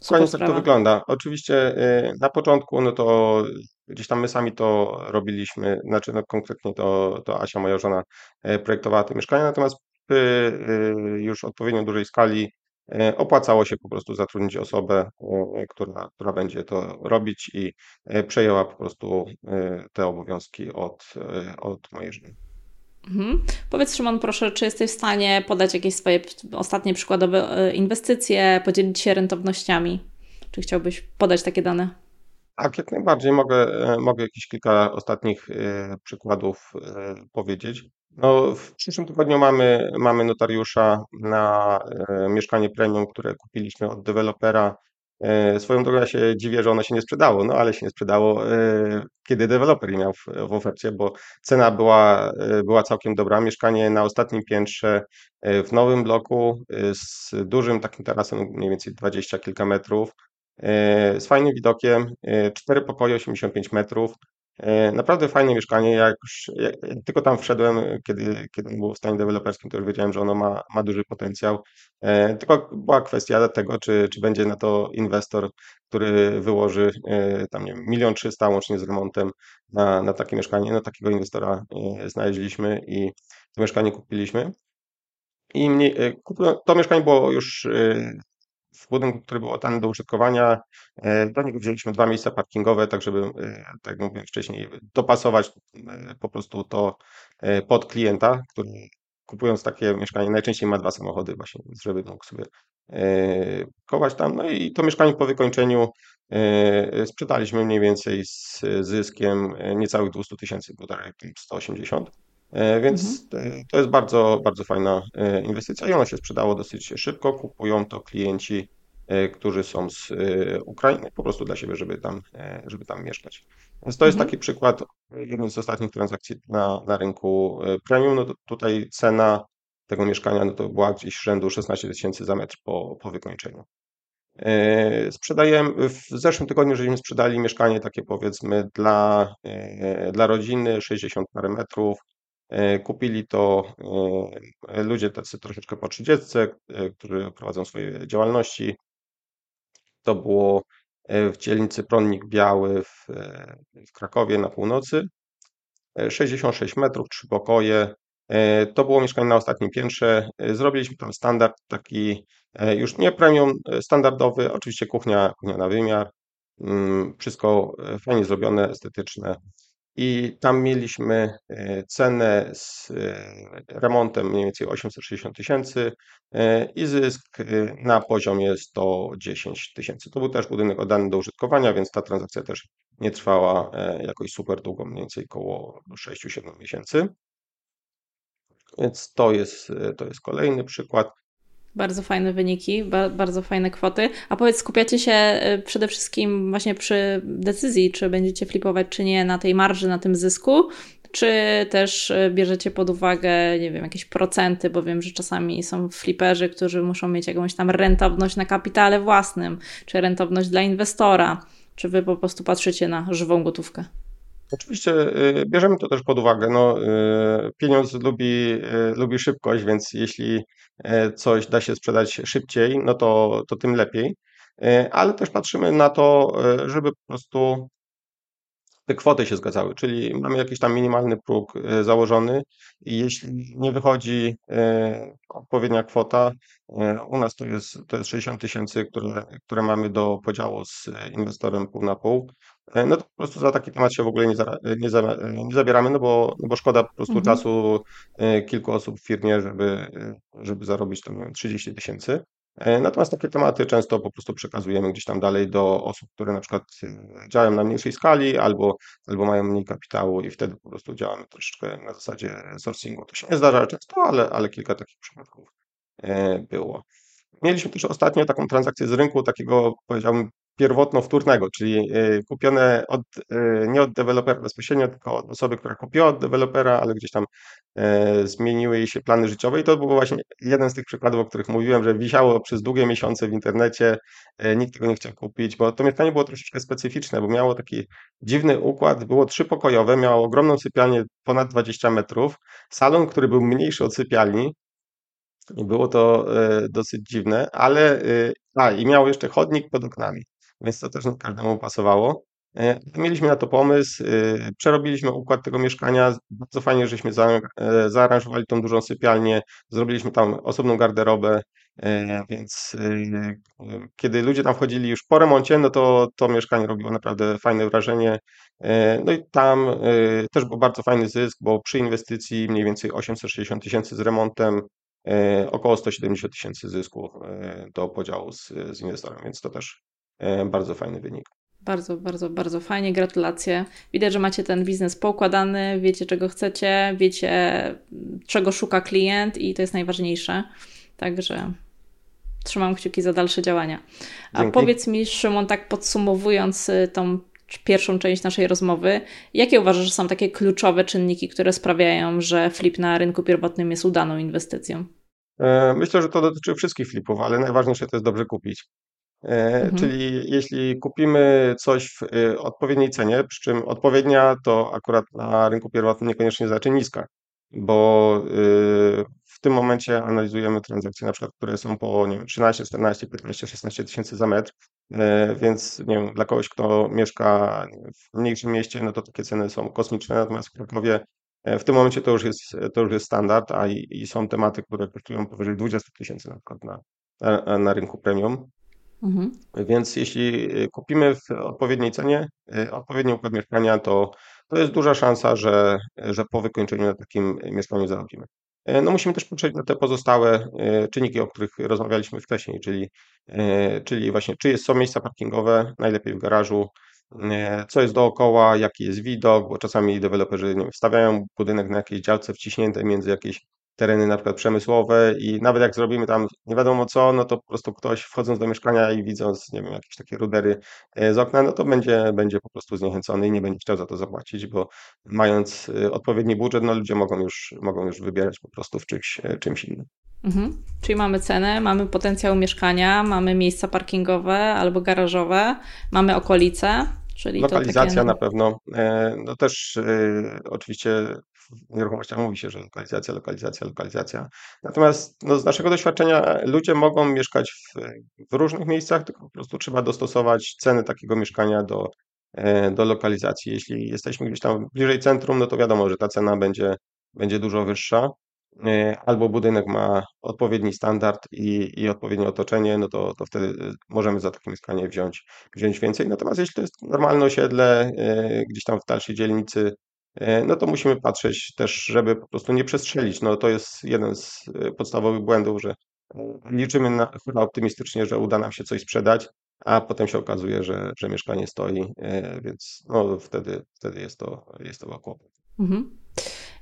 Dokładnie tak to wygląda. Oczywiście y, na początku, no to gdzieś tam my sami to robiliśmy, znaczy no konkretnie to, to Asia, moja żona, y, projektowała te mieszkania, natomiast przy y, już odpowiednio dużej skali opłacało się po prostu zatrudnić osobę, która, która będzie to robić i przejęła po prostu te obowiązki od, od mojej żony. Mhm. Powiedz Szymon, proszę, czy jesteś w stanie podać jakieś swoje ostatnie przykładowe e, inwestycje, podzielić się rentownościami? Czy chciałbyś podać takie dane? Tak, jak najbardziej. Mogę, e, mogę jakieś kilka ostatnich e, przykładów powiedzieć. No, w przyszłym tygodniu mamy, mamy notariusza na mieszkanie premium, które kupiliśmy od dewelopera E, swoją drogą ja się dziwię, że ono się nie sprzedało, no ale się nie sprzedało, e, kiedy deweloper je miał w, w ofercie, bo cena była, e, była całkiem dobra. Mieszkanie na ostatnim piętrze w nowym bloku z dużym takim tarasem, mniej więcej 20 kilka metrów, z fajnym widokiem, cztery pokoje, 85 metrów, E, naprawdę fajne mieszkanie. Jak, już, jak tylko tam wszedłem, kiedy, kiedy było w stanie deweloperskim, to już wiedziałem, że ono ma, ma duży potencjał. E, tylko była kwestia tego, czy, czy będzie na to inwestor, który wyłoży e, tam nie wiem, milion trzysta łącznie z remontem na, na takie mieszkanie. No takiego inwestora znaleźliśmy i to mieszkanie kupiliśmy. I mnie, to mieszkanie było już w budynku, który był oddany do użytkowania. E, do niego wzięliśmy dwa miejsca parkingowe, tak żeby, e, tak jak mówiłem wcześniej, dopasować e, po prostu to pod klienta, który kupując takie mieszkanie najczęściej ma dwa samochody właśnie, żeby mógł sobie kować tam. No i to mieszkanie po wykończeniu sprzedaliśmy mniej więcej z zyskiem niecałych 200 tysięcy, bo tak 180. Więc mhm. to jest bardzo, bardzo fajna inwestycja i ono się sprzedało dosyć szybko. Kupują to klienci którzy są z e, Ukrainy, po prostu dla siebie, żeby tam, e, żeby tam mieszkać. Więc to jest mhm. taki przykład, jeden z ostatnich transakcji na, na rynku premium. No tutaj cena tego mieszkania no to była gdzieś rzędu 16 tysięcy za metr po, po wykończeniu. Sprzedajemy, w zeszłym tygodniu żeśmy sprzedali mieszkanie takie powiedzmy dla, dla rodziny, 60 parę metrów. Kupili to ludzie tacy troszeczkę po 30, którzy prowadzą swoje działalności. To było e, w dzielnicy Prądnik Biały w, e, w Krakowie na północy. 66 e, metrów, trzy pokoje. To było mieszkanie na ostatnim piętrze. Zrobiliśmy tam standard taki już nie premium, standardowy, oczywiście kuchnia, kuchnia na wymiar. Mm, wszystko fajnie zrobione, estetyczne i tam mieliśmy e, cenę z e, remontem mniej więcej 860 tysięcy e, i zysk na poziomie 110 tysięcy. To był też budynek oddany do użytkowania, więc ta transakcja też nie trwała jakoś super długo, mniej więcej około 6-7 miesięcy. Więc to jest, to jest kolejny przykład. Bardzo fajne wyniki, ba bardzo fajne kwoty. A powiedz, skupiacie się y, przede wszystkim właśnie przy decyzji, czy będziecie flipować, czy nie, na tej marży, na tym zysku, czy też y, bierzecie pod uwagę, nie wiem, jakieś procenty, bo wiem, że czasami są fliperzy, którzy muszą mieć jakąś tam rentowność na kapitale własnym, czy rentowność dla inwestora, czy wy po prostu patrzycie na żywą gotówkę? Oczywiście y, bierzemy to też pod uwagę. No, y, pieniądz lubi, y, lubi szybkość, więc jeśli coś da się sprzedać szybciej, no to, to tym lepiej. Ale też patrzymy na to, żeby po prostu te kwoty się zgadzały, czyli mamy jakiś tam minimalny próg założony i jeśli nie wychodzi odpowiednia kwota, u nas to jest, to jest 60 tysięcy, które, które mamy do podziału z inwestorem pół na pół, no to po prostu za taki temat się w ogóle nie, za, nie, za, nie zabieramy, no bo, no bo szkoda po prostu mhm. czasu e, kilku osób w firmie, żeby, żeby zarobić tam 30 tysięcy. E, natomiast takie tematy często po prostu przekazujemy gdzieś tam dalej do osób, które na przykład działają na mniejszej skali albo, albo mają mniej kapitału i wtedy po prostu działamy troszeczkę na zasadzie sourcingu. To się nie zdarza często, ale, ale kilka takich przypadków było. Mieliśmy też ostatnio taką transakcję z rynku, takiego powiedziałbym pierwotno-wtórnego, czyli kupione od, nie od dewelopera bezpośrednio, tylko od osoby, która kupiła od dewelopera, ale gdzieś tam zmieniły jej się plany życiowe. I to był właśnie jeden z tych przykładów, o których mówiłem, że wisiało przez długie miesiące w internecie, nikt tego nie chciał kupić, bo to mieszkanie było troszeczkę specyficzne, bo miało taki dziwny układ, było trzypokojowe, miało ogromną sypialnię ponad 20 metrów, salon, który był mniejszy od sypialni, było to dosyć dziwne, ale a i miał jeszcze chodnik pod oknami, więc to też nie każdemu pasowało. E, mieliśmy na to pomysł, przerobiliśmy układ tego mieszkania. Bardzo fajnie, żeśmy zaaranżowali tą dużą sypialnię, zrobiliśmy tam osobną garderobę, więc kiedy ludzie tam wchodzili już po remoncie, no to to mieszkanie robiło naprawdę fajne wrażenie. No i tam też był bardzo fajny zysk, bo przy inwestycji mniej więcej 860 tysięcy z remontem, E, około 170 tysięcy zysku e, do podziału z, z inwestorem, więc to też e, bardzo fajny wynik. Bardzo, bardzo, bardzo fajnie. Gratulacje. Widać, że macie ten biznes poukładany, wiecie czego chcecie, wiecie czego szuka klient i to jest najważniejsze. Także trzymam kciuki za dalsze działania. A Dzięki. powiedz mi, Szymon, tak podsumowując y, tą pierwszą część naszej rozmowy, jakie uważasz, że są takie kluczowe czynniki, które sprawiają, że flip na rynku pierwotnym jest udaną inwestycją? E, myślę, że to dotyczy wszystkich flipów, ale najważniejsze to jest dobrze kupić. E, mhm. Czyli jeśli kupimy coś w e, odpowiedniej cenie, przy czym odpowiednia to akurat na rynku pierwotnym niekoniecznie znaczy niska, bo w tym momencie analizujemy transakcje na przykład, które są po nie wiem, 13, 14, 15, 16 tysięcy za metr, więc nie wiem, dla kogoś, kto mieszka w mniejszym mieście, no to takie ceny są kosmiczne, natomiast w Krakowie E, w tym momencie to już jest, to już jest standard, a i, i są tematy, które kosztują powyżej 20 tysięcy na przykład na, na, na rynku premium. Mhm. Więc jeśli e, kupimy w odpowiedniej cenie, e, odpowiedni układ mieszkania, to, to jest duża szansa, że, że po wykończeniu na takim mieszkaniu zarobimy. No musimy też patrzeć na te pozostałe czynniki, o których rozmawialiśmy wcześniej, czyli, czyli właśnie czy są miejsca parkingowe, najlepiej w garażu, co jest dookoła, jaki jest widok, bo czasami deweloperzy wiem, stawiają budynek na jakiejś działce wciśnięte między jakieś tereny na przykład przemysłowe i nawet jak zrobimy tam nie wiadomo co, no to po prostu ktoś wchodząc do mieszkania i widząc, nie wiem, jakieś takie rudery e, z okna, no to będzie, będzie po prostu zniechęcony i nie będzie chciał za to zapłacić, bo mając e, odpowiedni budżet, no ludzie mogą już, mogą już wybierać po prostu w czymś, e, czymś innym. Mhm. Czyli mamy cenę, mamy potencjał mieszkania, mamy miejsca parkingowe albo garażowe, mamy okolice. Czyli Lokalizacja takie... na pewno. E, no też e, oczywiście w nieruchomościach mówi się, że lokalizacja, lokalizacja, lokalizacja. Natomiast no, z naszego doświadczenia ludzie mogą mieszkać w, w różnych miejscach, tylko po prostu trzeba dostosować ceny takiego mieszkania do, e, do lokalizacji. Jeśli jesteśmy gdzieś tam bliżej centrum, no to wiadomo, że ta cena będzie, będzie dużo wyższa. E, albo budynek ma odpowiedni standard i, i odpowiednie otoczenie, no to, to wtedy e, możemy za takie mieszkanie wziąć, wziąć więcej. Natomiast jeśli to jest normalne osiedle, e, gdzieś tam w dalszej dzielnicy, no to musimy patrzeć też, żeby po prostu nie przestrzelić. No to jest jeden z podstawowych błędów, że liczymy na, chyba optymistycznie, że uda nam się coś sprzedać, a potem się okazuje, że, że mieszkanie stoi, więc no wtedy, wtedy jest to, jest to kłopot. Mhm.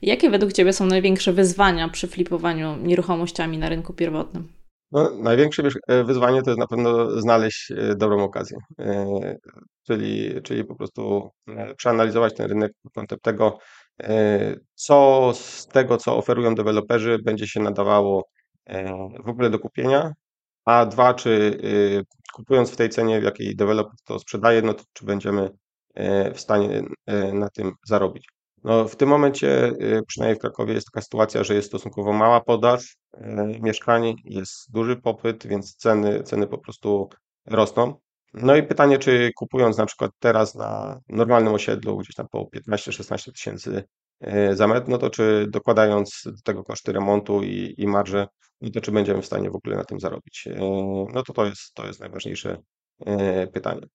Jakie według Ciebie są największe wyzwania przy flipowaniu nieruchomościami na rynku pierwotnym? No, największe e, wyzwanie to jest na pewno znaleźć e, dobrą okazję. E, czyli, czyli po prostu przeanalizować ten rynek pod kątem tego, co z tego, co oferują deweloperzy, będzie się nadawało w ogóle do kupienia, a dwa, czy kupując w tej cenie, w jakiej deweloper to sprzedaje, no to czy będziemy w stanie na tym zarobić. No, w tym momencie, y, przynajmniej w Krakowie, jest taka sytuacja, że jest stosunkowo mała podaż y, mieszkań, jest duży popyt, więc ceny, ceny po prostu rosną. No i pytanie, czy kupując na przykład teraz na normalnym osiedlu, gdzieś tam po 15-16 tysięcy y, za metr, no to czy dokładając do tego koszty remontu i, i marże, no to czy będziemy w stanie w ogóle na tym zarobić? No to to jest, to jest najważniejsze pytanie.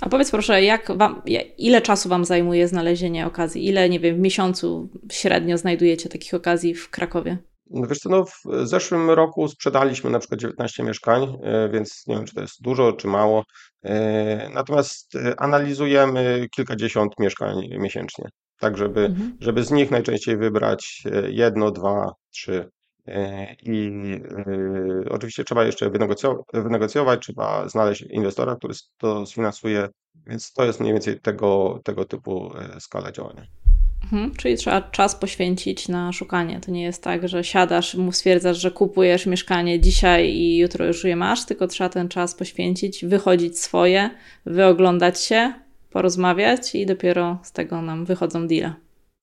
A powiedz proszę, jak wam, ile czasu Wam zajmuje znalezienie okazji? Ile, nie wiem, w miesiącu średnio znajdujecie takich okazji w Krakowie? No wiesz co, no w zeszłym roku sprzedaliśmy na przykład 19 mieszkań, e, więc nie wiem, czy to jest dużo, czy mało. E, natomiast e, analizujemy kilkadziesiąt mieszkań miesięcznie, tak żeby, mhm. żeby z nich najczęściej wybrać jedno, dwa, trzy I oczywiście trzeba jeszcze wynegocjować, trzeba znaleźć inwestora, który to sfinansuje, więc to jest mniej więcej tego, tego typu skala działania. Mhm, czyli trzeba czas poświęcić na szukanie. To nie jest tak, że siadasz, mu stwierdzasz, że kupujesz mieszkanie dzisiaj i jutro już je masz, tylko trzeba ten czas poświęcić, wychodzić swoje, wyoglądać się, porozmawiać i dopiero z tego nam wychodzą deale.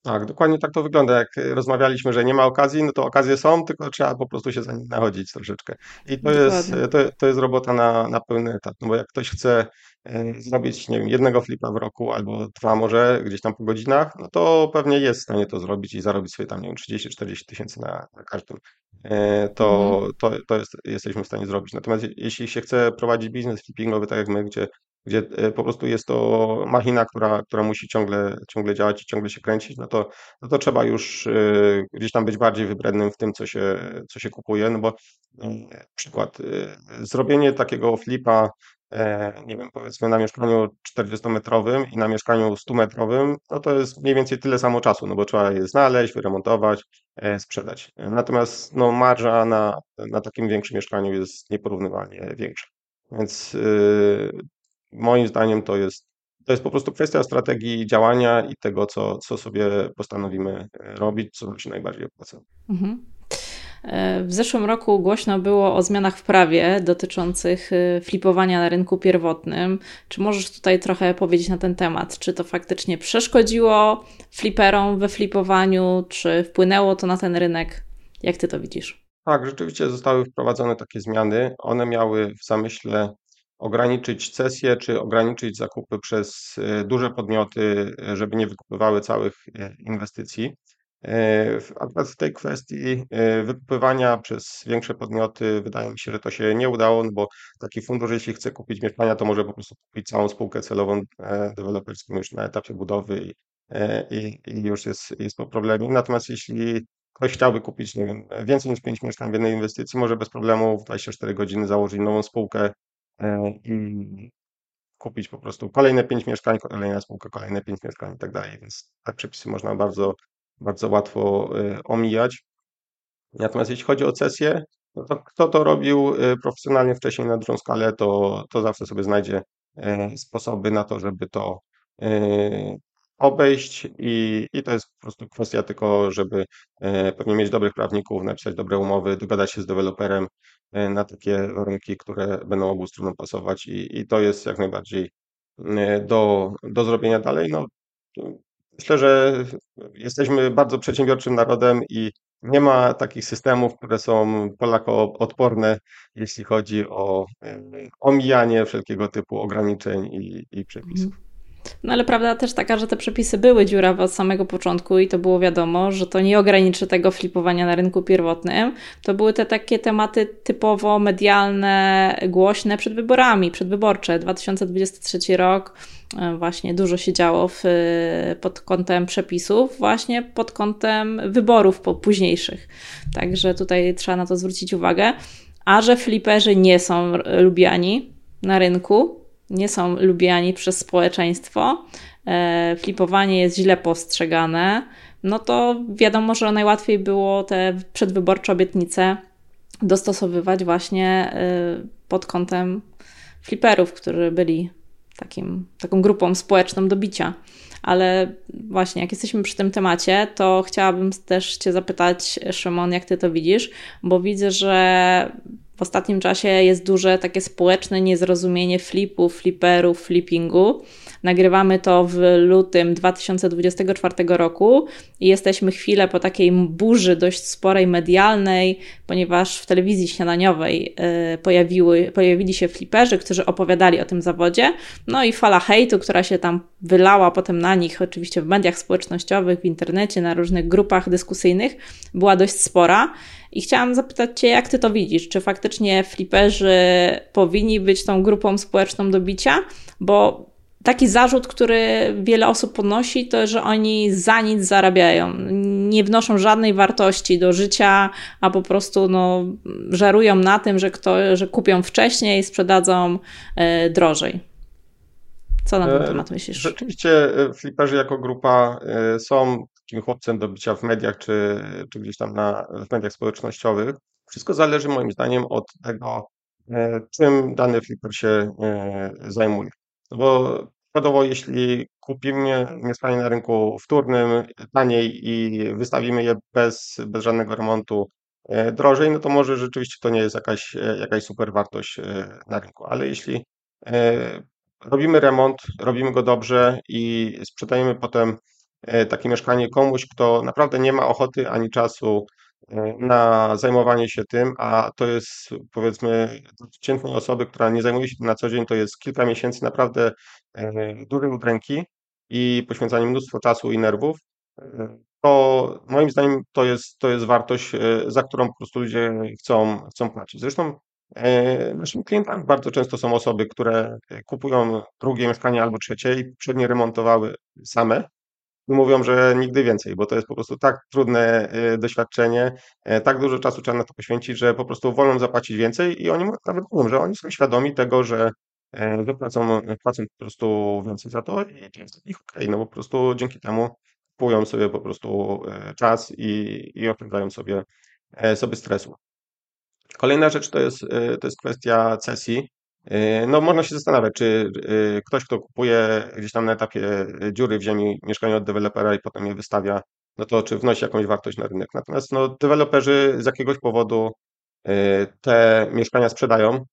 Tak, dokładnie tak to wygląda. Jak rozmawialiśmy, że nie ma okazji, no to okazje są, tylko trzeba po prostu się za nich nachodzić troszeczkę. I to jest, to, to jest robota na, na pełny etat, no bo jak ktoś chce e, zrobić, nie wiem, jednego flipa w roku albo dwa może gdzieś tam po godzinach, no to pewnie jest w stanie to zrobić i zarobić sobie tam, nie wiem, 30-40 tysięcy na, na każdym. E, to, mhm. to, to jest, jesteśmy w stanie zrobić. Natomiast jeśli się chce prowadzić biznes flippingowy, tak jak my, gdzie gdzie e, po prostu jest to machina, która, która musi ciągle, ciągle działać i ciągle się kręcić, no to, no to trzeba już e, gdzieś tam być bardziej wybrednym w tym, co się, co się kupuje, no bo e, przykład, zrobienie takiego flipa, nie wiem, powiedzmy na mieszkaniu 40-metrowym i na mieszkaniu 100-metrowym, no to jest mniej więcej tyle samo czasu, no bo trzeba je znaleźć, wyremontować, sprzedać. Natomiast no, marża na, na takim większym mieszkaniu jest nieporównywalnie większa. Więc moim zdaniem to jest, to jest po prostu kwestia strategii działania i tego, co, co sobie postanowimy e, robić, co nam się najbardziej opłaca. Mhm. E, w zeszłym roku głośno było o zmianach w prawie dotyczących e, flipowania na rynku pierwotnym. Czy możesz tutaj trochę powiedzieć na ten temat? Czy to faktycznie przeszkodziło fliperom we flipowaniu, czy wpłynęło to na ten rynek? Jak ty to widzisz? Tak, rzeczywiście zostały wprowadzone takie zmiany. One miały w zamyśle ograniczyć cesję, czy ograniczyć zakupy przez e, duże podmioty, e, żeby nie wykupywały całych e, inwestycji. Akurat w tej kwestii wykupywania przez większe podmioty wydaje mi się, że to się nie udało, no bo taki fundusz, jeśli chce kupić mieszkania, to może po prostu kupić całą spółkę celową deweloperską już na etapie budowy i, i, już jest, jest po problemie. Natomiast jeśli ktoś chciałby kupić, nie wiem, więcej niż 5 mieszkań w jednej inwestycji, może bez problemu w 24 godziny założyć nową spółkę, i kupić po prostu kolejne pięć mieszkań, kolejna spółka, kolejne pięć mieszkań i tak dalej. Więc te przepisy można bardzo, bardzo łatwo e, omijać. Natomiast jeśli chodzi o cesję, no to kto to robił e, profesjonalnie wcześniej na dużą skalę, to, to zawsze sobie znajdzie sposoby na to, żeby to obejść i, i to jest po prostu kwestia tylko, żeby pewnie mieć dobrych prawników, napisać dobre umowy, dogadać się z deweloperem, E, na takie warunki, które będą obu stronom pasować i, i to jest jak najbardziej e, do, do zrobienia dalej. No, myślę, że jesteśmy bardzo przedsiębiorczym narodem i nie ma takich systemów, które są Polako-odporne, jeśli chodzi o e, omijanie wszelkiego typu ograniczeń i, i przepisów. No ale prawda też taka, że te przepisy były dziurawe od samego początku i to było wiadomo, że to nie ograniczy tego flipowania na rynku pierwotnym. To były te takie tematy typowo medialne, głośne przed wyborami, przedwyborcze. 2023 rok e, właśnie dużo się działo w, pod kątem przepisów, właśnie pod kątem wyborów późniejszych. Także tutaj trzeba na to zwrócić uwagę. A że fliperzy nie są lubiani na rynku, nie są lubiani przez społeczeństwo, e, flipowanie jest źle postrzegane, no to wiadomo, że najłatwiej było te przedwyborcze obietnice dostosowywać właśnie e, pod kątem fliperów, którzy byli takim, taką grupą społeczną do bicia. Ale właśnie, jak jesteśmy przy tym temacie, to chciałabym też Cię zapytać, Szymon, jak Ty to widzisz, bo widzę, że w ostatnim czasie jest duże takie społeczne niezrozumienie flipów, fliperów, flippingu. Nagrywamy to w lutym 2024 roku i jesteśmy chwilę po takiej burzy dość sporej medialnej, ponieważ w telewizji śniadaniowej y, pojawiły, pojawili się fliperzy, którzy opowiadali o tym zawodzie. No i fala hejtu, która się tam wylała potem na nich, oczywiście w mediach społecznościowych, w internecie, na różnych grupach dyskusyjnych, była dość spora. I chciałam zapytać Cię, jak Ty to widzisz? Czy faktycznie fliperzy powinni być tą grupą społeczną do bicia? Bo taki zarzut, który wiele osób podnosi, to że oni za nic zarabiają. Nie wnoszą żadnej wartości do życia, a po prostu no, żarują na tym, że, kto, że kupią wcześniej i sprzedadzą e, drożej. Co na ten e, temat myślisz? Rzeczywiście e, fliperzy jako grupa są takim chłopcem do bycia w mediach, czy, czy gdzieś tam na, w mediach społecznościowych. Wszystko zależy moim zdaniem od tego, e, czym dany flipper się e, zajmuje. No bo przykładowo, jeśli kupimy mieszkanie na rynku wtórnym taniej i wystawimy je bez, bez żadnego remontu e, drożej, no to może rzeczywiście to nie jest jakaś, jakaś super wartość na rynku. Ale jeśli robimy remont, robimy go dobrze i sprzedajemy potem takie mieszkanie komuś, kto naprawdę nie ma ochoty ani czasu na zajmowanie się tym, a to jest powiedzmy przeciętnej osoby, która nie zajmuje się tym na co dzień, to jest kilka miesięcy naprawdę e, dużej udręki i poświęcanie mnóstwo czasu i nerwów, e, to moim zdaniem to jest, to jest wartość, e, za którą po prostu ludzie chcą, chcą płacić. Zresztą naszymi klientami bardzo często są osoby, które kupują drugie mieszkanie albo trzecie i przednie remontowały same mówią, że nigdy więcej, bo to jest po prostu tak trudne y, doświadczenie, e, tak dużo czasu trzeba na to poświęcić, że po prostu wolą zapłacić więcej i oni nawet mówią, że oni są świadomi tego, że e, że płacą, po prostu więcej za to i to jest ich okej, no bo po prostu dzięki temu kupują sobie po prostu e, czas i, i oszczędzają sobie, sobie stresu. Kolejna rzecz to jest, to jest kwestia cesji. Yy, no, można się zastanawiać, czy yy, ktoś, kto kupuje gdzieś tam na etapie dziury w ziemi mieszkanie od dewelopera i potem je wystawia, no to czy wnosi jakąś wartość na rynek. Natomiast no, deweloperzy z jakiegoś powodu yy, te mieszkania sprzedają,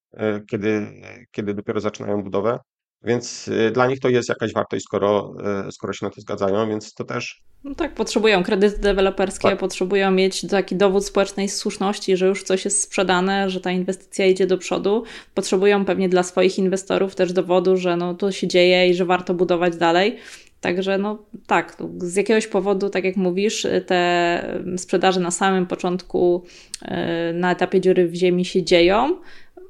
kiedy, kiedy dopiero zaczynają budowę. Więc y, dla nich to jest jakaś wartość, skoro, y, skoro się na to zgadzają, więc to też. No tak, potrzebują kredyty deweloperskie, tak. potrzebują mieć taki dowód społecznej słuszności, że już coś jest sprzedane, że ta inwestycja idzie do przodu. Potrzebują pewnie dla swoich inwestorów też dowodu, że no, to się dzieje i że warto budować dalej. Także no tak, z jakiegoś powodu, tak jak mówisz, te sprzedaże na samym początku y, na etapie dziury w ziemi się dzieją.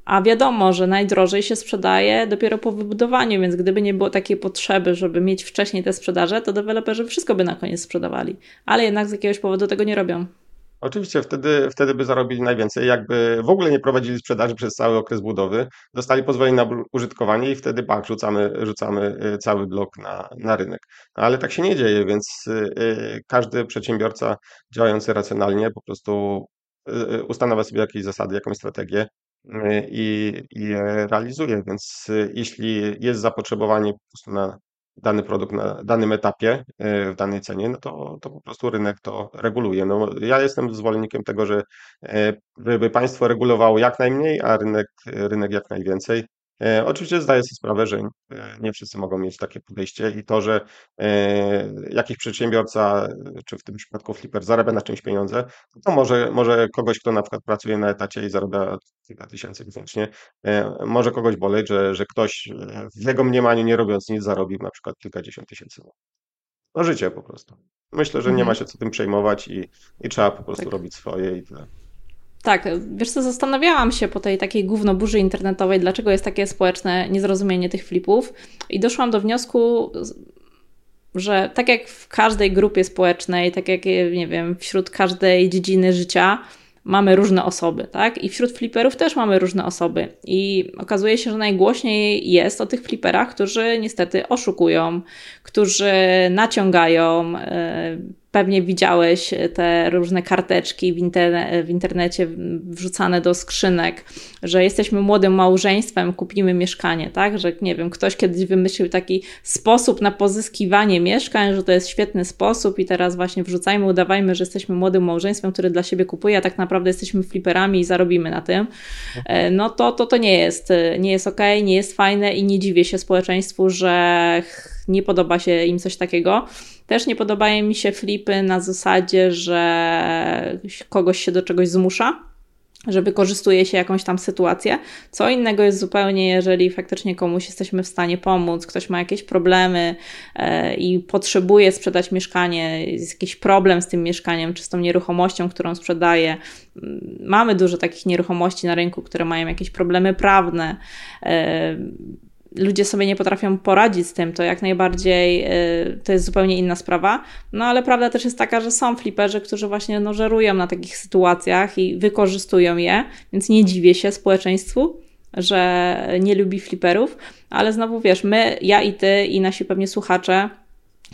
A wiadomo, że najdrożej się sprzedaje dopiero po wybudowaniu, więc gdyby nie było takiej potrzeby, żeby mieć wcześniej te sprzedaże, to deweloperzy wszystko by na koniec sprzedawali. Ale jednak z jakiegoś powodu tego nie robią. Oczywiście wtedy, wtedy by zarobili najwięcej, jakby w ogóle nie prowadzili sprzedaży przez cały okres budowy, dostali pozwolenie na użytkowanie i wtedy bak, rzucamy, rzucamy y, cały blok na, na rynek. No, ale tak się nie dzieje, więc y, każdy przedsiębiorca działający racjonalnie po prostu y, ustanawia sobie jakieś zasady, jakąś strategię i, i je realizuje. Więc y, jeśli jest zapotrzebowanie po prostu na dany produkt na danym etapie, y, w danej cenie, no to, to po prostu rynek to reguluje. No, ja jestem zwolennikiem tego, że y, żeby państwo regulowało jak najmniej, a rynek, rynek jak najwięcej. E, oczywiście zdaję sobie sprawę, że e, nie wszyscy mogą mieć takie podejście i to, że e, jakiś przedsiębiorca, czy w tym przypadku flipper, zarabia na czymś pieniądze, to może, może kogoś, kto na przykład pracuje na etacie i zarabia kilka tysięcy miesięcznie, może kogoś boleć, że, że ktoś w jego mniemaniu nie robiąc nic zarobił na przykład kilkadziesiąt tysięcy. No życie po prostu. Myślę, że nie ma mhm. się co tym przejmować i, i trzeba po prostu tak. robić swoje i tyle. Tak, wiesz co, zastanawiałam się po tej takiej gównoburzy internetowej, dlaczego jest takie społeczne niezrozumienie tych flipów i doszłam do wniosku, że tak jak w każdej grupie społecznej, tak jak, nie wiem, wśród każdej dziedziny życia, mamy różne osoby, tak? I wśród fliperów też mamy różne osoby. I okazuje się, że najgłośniej jest o tych fliperach, którzy niestety oszukują, którzy naciągają, yy, Pewnie widziałeś te różne karteczki w, interne w, internecie wrzucane do skrzynek, że jesteśmy młodym małżeństwem, kupimy mieszkanie, tak? Że nie wiem, ktoś kiedyś wymyślił taki sposób na pozyskiwanie mieszkań, że to jest świetny sposób i teraz właśnie wrzucajmy, udawajmy, że jesteśmy młodym małżeństwem, który dla siebie kupuje, a tak naprawdę jesteśmy fliperami i zarobimy na tym. E, no to to, to nie jest, nie jest ok, nie jest fajne i nie dziwię się społeczeństwu, że nie podoba się im coś takiego. Też nie podobają mi się flipy na zasadzie, że kogoś się do czegoś zmusza, że wykorzystuje się jakąś tam sytuację. Co innego jest zupełnie, jeżeli faktycznie komuś jesteśmy w stanie pomóc, ktoś ma jakieś problemy e, i potrzebuje sprzedać mieszkanie, jest jakiś problem z tym mieszkaniem czy z tą nieruchomością, którą sprzedaje. Mamy dużo takich nieruchomości na rynku, które mają jakieś problemy prawne. Ludzie sobie nie potrafią poradzić z tym, to jak najbardziej y, to jest zupełnie inna sprawa. No ale prawda też jest taka, że są fliperzy, którzy właśnie no, żerują na takich sytuacjach i wykorzystują je, więc nie dziwię się społeczeństwu, że nie lubi fliperów, ale znowu wiesz, my, ja i ty i nasi pewnie słuchacze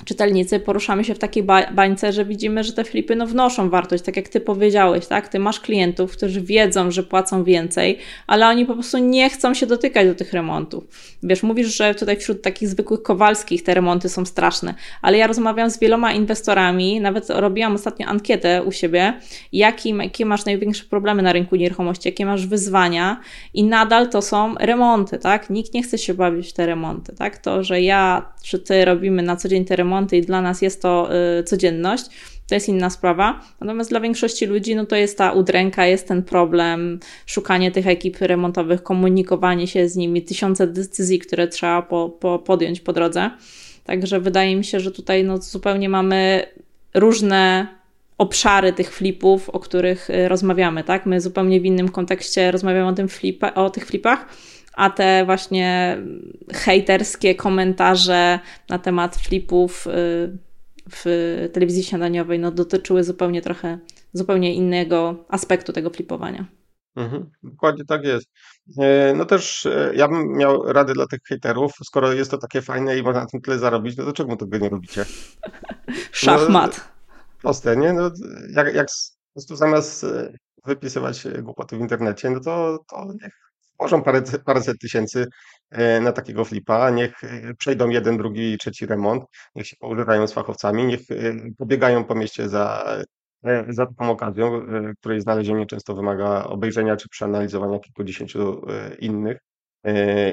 czytelnicy poruszamy się w takiej ba bańce, że widzimy, że te flipy no, wnoszą wartość, tak jak ty powiedziałeś, tak? Ty masz klientów, którzy wiedzą, że płacą więcej, ale oni po prostu nie chcą się dotykać do tych remontów. Wiesz, mówisz, że tutaj wśród takich zwykłych kowalskich te remonty są straszne, ale ja rozmawiam z wieloma inwestorami, nawet robiłam ostatnio ankietę u siebie, jakim, jakie masz największe problemy na rynku nieruchomości, jakie masz wyzwania i nadal to są remonty, tak? Nikt nie chce się bawić w te remonty, tak? To, że ja czy ty robimy na co dzień te remonty i dla nas jest to y, codzienność, to jest inna sprawa. Natomiast dla większości ludzi, no to jest ta udręka, jest ten problem, szukanie tych ekip remontowych, komunikowanie się z nimi, tysiące decyzji, które trzeba po, po podjąć po drodze. Także wydaje mi się, że tutaj no, zupełnie mamy różne obszary tych flipów, o których y, rozmawiamy, tak? My zupełnie w innym kontekście rozmawiamy o, tym flipa, o tych flipach, a te właśnie hejterskie komentarze na temat flipów y, w telewizji śniadaniowej no, dotyczyły zupełnie trochę, zupełnie innego aspektu tego flipowania. Mhm, dokładnie tak jest. E, no też e, ja bym miał rady dla tych hejterów, skoro jest to takie fajne i można na tym tyle zarobić, no to czemu tego nie robicie? Szachmat. No, proste, nie? No, jak, jak po prostu zamiast e, wypisywać głupoty w internecie, no to, to niech włożą parę, paręset tysięcy na takiego flipa, niech przejdą jeden, drugi, trzeci remont, niech się poużywają z fachowcami, niech pobiegają po mieście za E, za taką okazją, e, której znalezienie często wymaga obejrzenia czy przeanalizowania kilkudziesięciu e, innych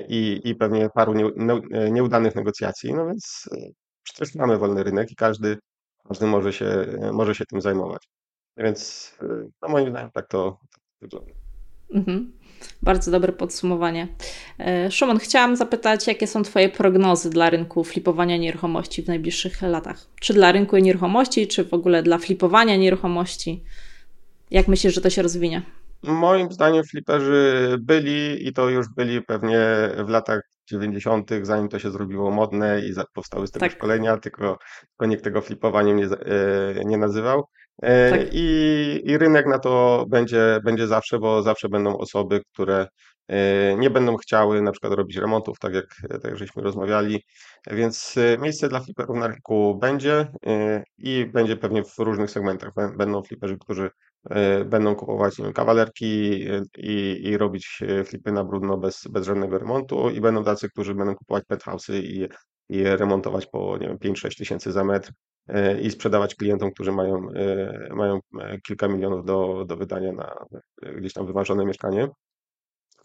i, i pewnie paru nie, nieudanych negocjacji. No więc przecież mamy wolny rynek i każdy, każdy może, się, może się tym zajmować. Więc no moim zdaniem tak to, tak to wygląda. Mhm. Bardzo dobre podsumowanie. E, Szymon, chciałam zapytać, jakie są Twoje prognozy dla rynku flipowania nieruchomości w najbliższych latach? Czy dla rynku nieruchomości, czy w ogóle dla flipowania nieruchomości? Jak myślisz, że to się rozwinie? Moim zdaniem fliperzy byli i to już byli pewnie w latach 90., zanim to się zrobiło modne i powstały z tego tak. szkolenia, tylko, tylko nikt tego flipowaniem nie, e, nie nazywał. E, tak. I, I rynek na to będzie, będzie zawsze, bo zawsze będą osoby, które e, nie będą chciały na przykład robić remontów, tak jak, tak jak żeśmy rozmawiali. Więc e, miejsce dla fliperów na rynku będzie i będzie pewnie w różnych segmentach. Będą fliperzy, którzy będą kupować nie wiem, kawalerki i, i robić flipy na brudno bez, bez żadnego remontu i będą tacy, którzy będą kupować penthouse'y i, i remontować po nie wiem, 5-6 tysięcy za metr i sprzedawać klientom, którzy mają, e, mają e, kilka milionów do, do wydania na gdzieś tam wyważone mieszkanie.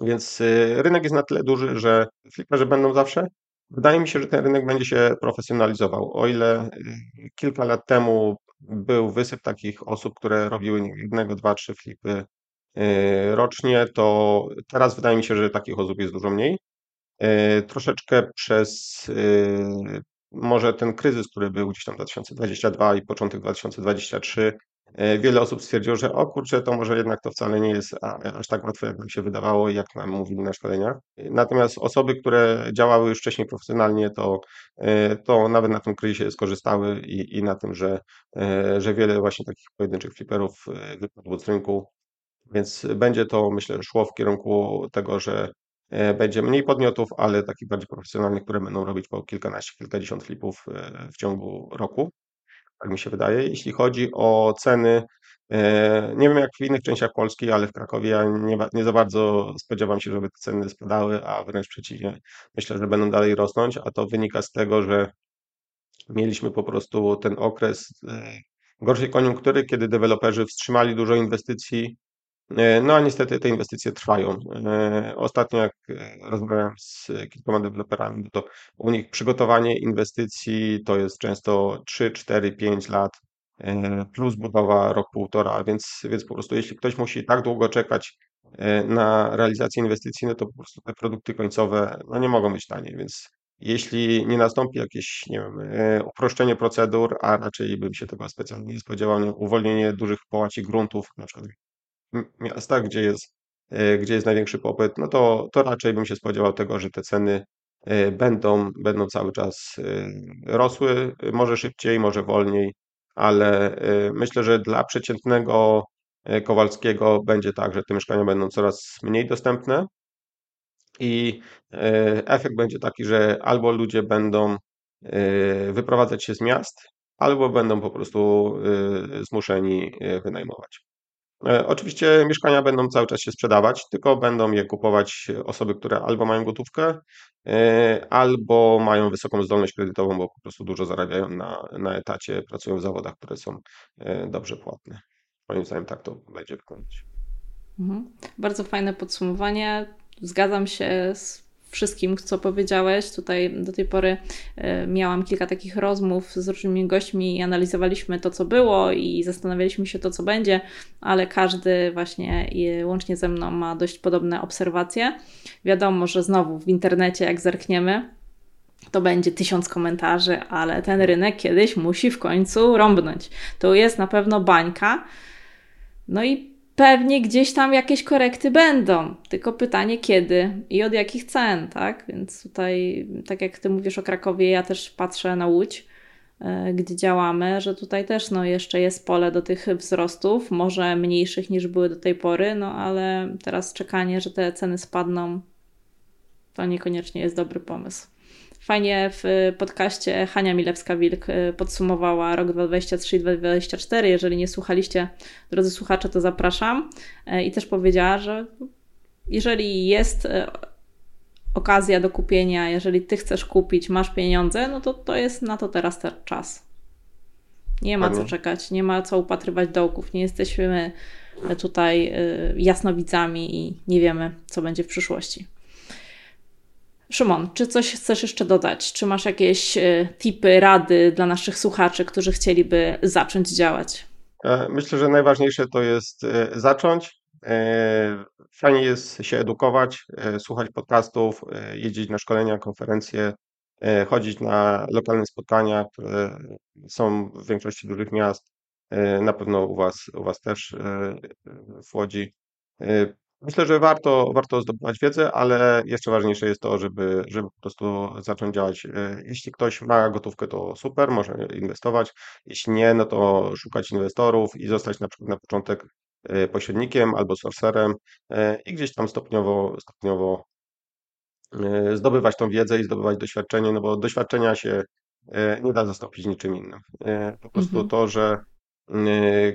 Więc rynek jest na tyle duży, że fliperzy będą zawsze. Wydaje mi się, że ten rynek będzie się profesjonalizował. O ile kilka lat temu był wysyp takich osób, które robiły jednego, dwa, trzy flipy rocznie, to teraz wydaje mi się, że takich osób jest dużo mniej. Troszeczkę przez może ten kryzys, który był gdzieś tam 2022 i początek 2023, e, wiele osób stwierdziło, że o kurczę, to może jednak to wcale nie jest aż tak łatwe, jak nam się wydawało i jak nam mówili na szkoleniach. Natomiast osoby, które działały już wcześniej profesjonalnie, to, e, to nawet na tym kryzysie skorzystały i, i na tym, że, e, że wiele właśnie takich pojedynczych fliperów wypadło z rynku. Więc będzie to, myślę, szło w kierunku tego, że będzie mniej podmiotów, ale takich bardziej profesjonalnych, które będą robić po kilkanaście, kilkadziesiąt flipów e, w ciągu roku. Tak mi się wydaje. Jeśli chodzi o ceny, e, nie wiem jak w innych częściach Polski, ale w Krakowie ja nie, nie za bardzo spodziewam się, żeby te ceny spadały, a wręcz przeciwnie, myślę, że będą dalej rosnąć, a to wynika z tego, że mieliśmy po prostu ten okres gorszej koniunktury, kiedy deweloperzy wstrzymali dużo inwestycji, E, no a niestety te inwestycje trwają. E, ostatnio jak e, rozmawiałem z kilkoma deweloperami, to u nich przygotowanie inwestycji to jest często 3, 4, 5 lat plus budowa rok, półtora, więc, więc po prostu jeśli ktoś musi tak długo czekać na realizację inwestycji, no to po prostu te produkty końcowe no nie mogą być tanie, więc jeśli nie nastąpi jakieś, nie wiem, uproszczenie procedur, a raczej bym się tego specjalnie nie spodziewał, uwolnienie dużych połaci gruntów, na przykład miastach, gdzie jest, e, gdzie jest największy popyt, no to, to raczej bym się spodziewał tego, że te ceny e, będą, będą cały czas e, rosły, może szybciej, może wolniej, ale myślę, że dla przeciętnego Kowalskiego będzie tak, że te mieszkania będą coraz mniej dostępne i efekt będzie taki, że albo ludzie będą wyprowadzać się z miast, albo będą po prostu zmuszeni wynajmować. Oczywiście mieszkania będą cały czas się sprzedawać, tylko będą je kupować osoby, które albo mają gotówkę, albo mają wysoką zdolność kredytową, bo po prostu dużo zarabiają na, na etacie, pracują w zawodach, które są dobrze płatne. Moim zdaniem tak to będzie wyglądać. Mhm. Bardzo fajne podsumowanie. Zgadzam się z wszystkim, co powiedziałeś. Tutaj do tej pory e, miałam kilka takich rozmów z różnymi gośćmi i analizowaliśmy to, co było i zastanawialiśmy się to, co będzie, ale każdy właśnie łącznie ze mną ma dość podobne obserwacje. Wiadomo, że znowu w internecie, jak zerkniemy, to będzie tysiąc komentarzy, ale ten rynek kiedyś musi w końcu rąbnąć. To jest na pewno bańka. No i pewnie gdzieś tam jakieś korekty będą, tylko pytanie kiedy i od jakich cen, tak? Więc tutaj, tak jak Ty mówisz o Krakowie, ja też patrzę na Łódź, e, gdzie działamy, że tutaj też no, jeszcze jest pole do tych wzrostów, może mniejszych niż były do tej pory, no ale teraz czekanie, że te ceny spadną, to niekoniecznie jest dobry pomysł. Fajnie w podcaście Hania Milewska-Wilk y, podsumowała rok 2023 i 2024. Jeżeli nie słuchaliście, drodzy słuchacze, to zapraszam. Y, I też powiedziała, że jeżeli jest y, okazja do kupienia, jeżeli ty chcesz kupić, masz pieniądze, no to to jest na to teraz ten czas. Nie ma co czekać, nie ma co upatrywać dołków. Nie jesteśmy tutaj jasnowidzami i nie wiemy, co będzie w przyszłości. Szymon, czy coś chcesz jeszcze dodać? Czy masz jakieś e, tipy, rady dla naszych słuchaczy, którzy chcieliby zacząć działać? E, myślę, że najważniejsze to jest e, zacząć. Fajnie jest się edukować, słuchać podcastów, jeździć na szkolenia, konferencje, chodzić na lokalne spotkania, które są w większości dużych miast. Na pewno u Was, u was też w Łodzi. Myślę, że warto, warto zdobywać wiedzę, ale jeszcze ważniejsze jest to, żeby, żeby po prostu zacząć działać. E, jeśli ktoś ma gotówkę, to super, może inwestować. Jeśli nie, no to szukać inwestorów i zostać na przykład na początek e, pośrednikiem albo sorcerem e, i gdzieś tam stopniowo, stopniowo zdobywać tą wiedzę i zdobywać doświadczenie, no bo doświadczenia się nie da zastąpić niczym innym. Po prostu mhm. to, że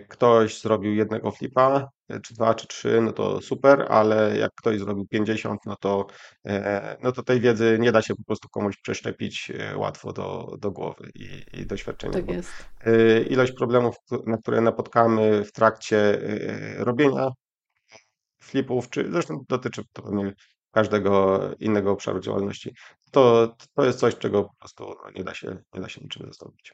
ktoś zrobił jednego flipa, czy dwa, czy trzy, no to super, ale jak ktoś zrobił 50, no to, e, no to tej wiedzy nie da się po prostu komuś przeszczepić e, łatwo do, do głowy i, i doświadczenia. Tak jest. E, ilość problemów, na które napotkamy w trakcie robienia flipów, czy zresztą dotyczy to pewnie każdego innego obszaru działalności, to, to jest coś, czego po prostu no, nie da się, nie da się niczym zastąpić.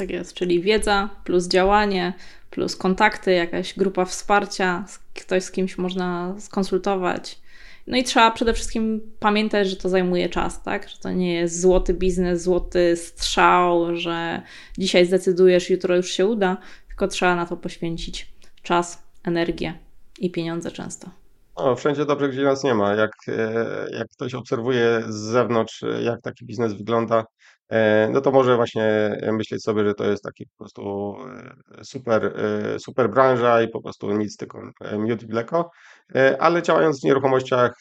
Tak jest, czyli wiedza plus działanie, plus kontakty, jakaś grupa wsparcia, ktoś z kimś można skonsultować. No i trzeba przede wszystkim pamiętać, że to zajmuje czas, tak? Że to nie jest złoty biznes, złoty strzał, że dzisiaj zdecydujesz, jutro już się uda, tylko trzeba na to poświęcić czas, energię i pieniądze często. No, wszędzie dobrze, gdzie nas nie ma. Jak, e, jak ktoś obserwuje z zewnątrz, jak taki biznes wygląda, E, no to może właśnie myśleć sobie, że to jest taki po prostu e, super, e, super branża i po prostu nic, tylko miód i mleko, ale działając w nieruchomościach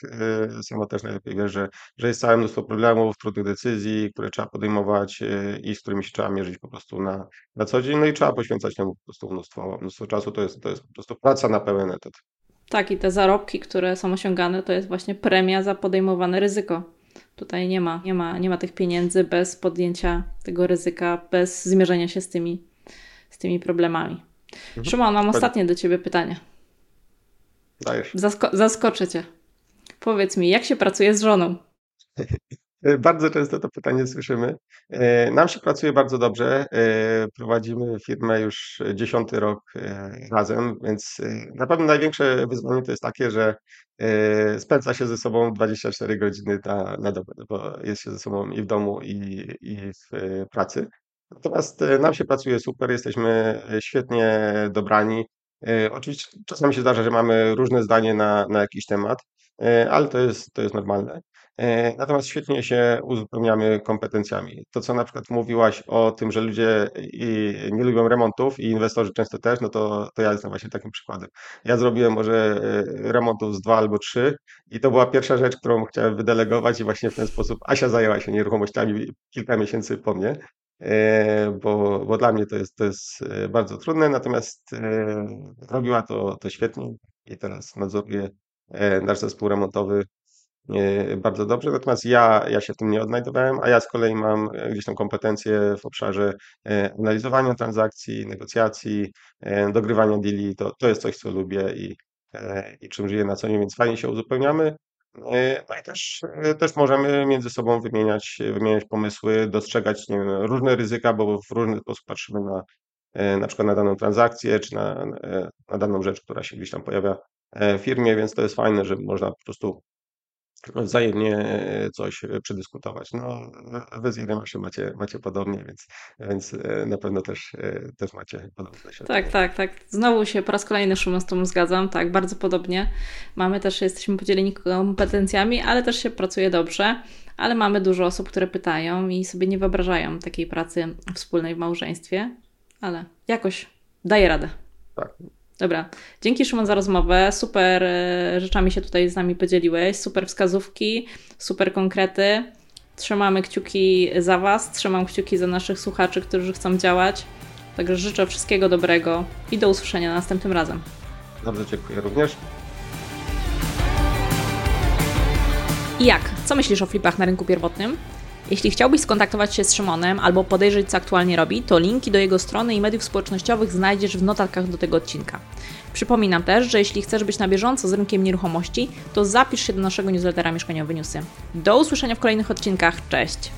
sama też najlepiej wie, że, że jest całe mnóstwo problemów, trudnych decyzji, które trzeba podejmować i z którymi się trzeba mierzyć po prostu na, na co dzień, no i trzeba poświęcać temu po prostu mnóstwo, mnóstwo czasu, to jest, to jest po prostu praca na pełen etat. Tak, i te zarobki, które są osiągane, to jest właśnie premia za podejmowane ryzyko. Tutaj nie ma, nie ma, nie ma tych pieniędzy bez podjęcia tego ryzyka, bez zmierzenia się z tymi, z tymi problemami. Mhm. Szymon, mam ostatnie do Ciebie pytanie. Dajesz. Zasko zaskoczę Cię. Powiedz mi, jak się pracuje z żoną? E, bardzo często to pytanie słyszymy. E, nam się pracuje bardzo dobrze. E, prowadzimy firmę już dziesiąty rok razem, więc na pewno największe wyzwanie to jest takie, że spędza się ze sobą 24 godziny na, na dobę, bo jest się ze sobą i w domu, i, i w pracy. Natomiast nam się pracuje super, jesteśmy świetnie dobrani. Oczywiście czasami się zdarza, że mamy różne zdanie na, na jakiś temat, ale to jest, to jest normalne. E, natomiast świetnie się uzupełniamy kompetencjami. To, co na przykład mówiłaś o tym, że ludzie nie lubią remontów i inwestorzy często też, no to, to ja jestem właśnie takim przykładem. Ja zrobiłem może e, remontów z dwa albo trzy i to była pierwsza rzecz, którą chciałem wydelegować i właśnie w ten sposób Asia zajęła się nieruchomościami kilka miesięcy po mnie, e, bo, bo dla mnie to jest, to jest bardzo trudne, natomiast robiła to, to świetnie i teraz nadzoruję nasz zespół remontowy bardzo dobrze, natomiast ja, ja się w tym nie odnajdowałem, a ja z kolei mam e, gdzieś tam kompetencje w obszarze e, analizowania transakcji, negocjacji, e, dogrywania deali, to, to jest coś, co lubię i, i czym żyję na co dzień, więc fajnie się uzupełniamy. No i też, też możemy między sobą wymieniać, wymieniać pomysły, dostrzegać wiem, różne ryzyka, bo w różny sposób patrzymy na, na przykład na daną transakcję, czy na, na daną rzecz, która się gdzieś tam pojawia w firmie, więc to jest fajne, że można po prostu wzajemnie e, coś e, przedyskutować. No, wy z się macie, macie podobnie, więc, więc e, na pewno też, też macie podobne doświadczenie. Tak, tak, tak. Znowu się po raz kolejny Szymon z tą zgadzam, tak, bardzo podobnie. Mamy też, jesteśmy podzieleni kompetencjami, ale też się pracuje dobrze, ale mamy dużo osób, które pytają i sobie nie wyobrażają takiej pracy wspólnej w małżeństwie, ale jakoś daje radę. Tak. Dobra, dzięki Szymon za rozmowę. Super e, rzeczami się tutaj z nami podzieliłeś, super wskazówki, super konkrety. Trzymamy kciuki za Was, trzymam kciuki za naszych słuchaczy, którzy chcą działać. Także życzę wszystkiego dobrego i do usłyszenia następnym razem. Bardzo dziękuję również. I jak? Co myślisz o flipach na rynku pierwotnym? Jeśli chciałbyś skontaktować się z Szymonem albo podejrzeć, co aktualnie robi, to linki do jego strony i mediów społecznościowych znajdziesz w notatkach do tego odcinka. Przypominam też, że jeśli chcesz być na bieżąco z rynkiem nieruchomości, to zapisz się do naszego newslettera Mieszkaniowe Newsy. Do usłyszenia w kolejnych odcinkach. Cześć!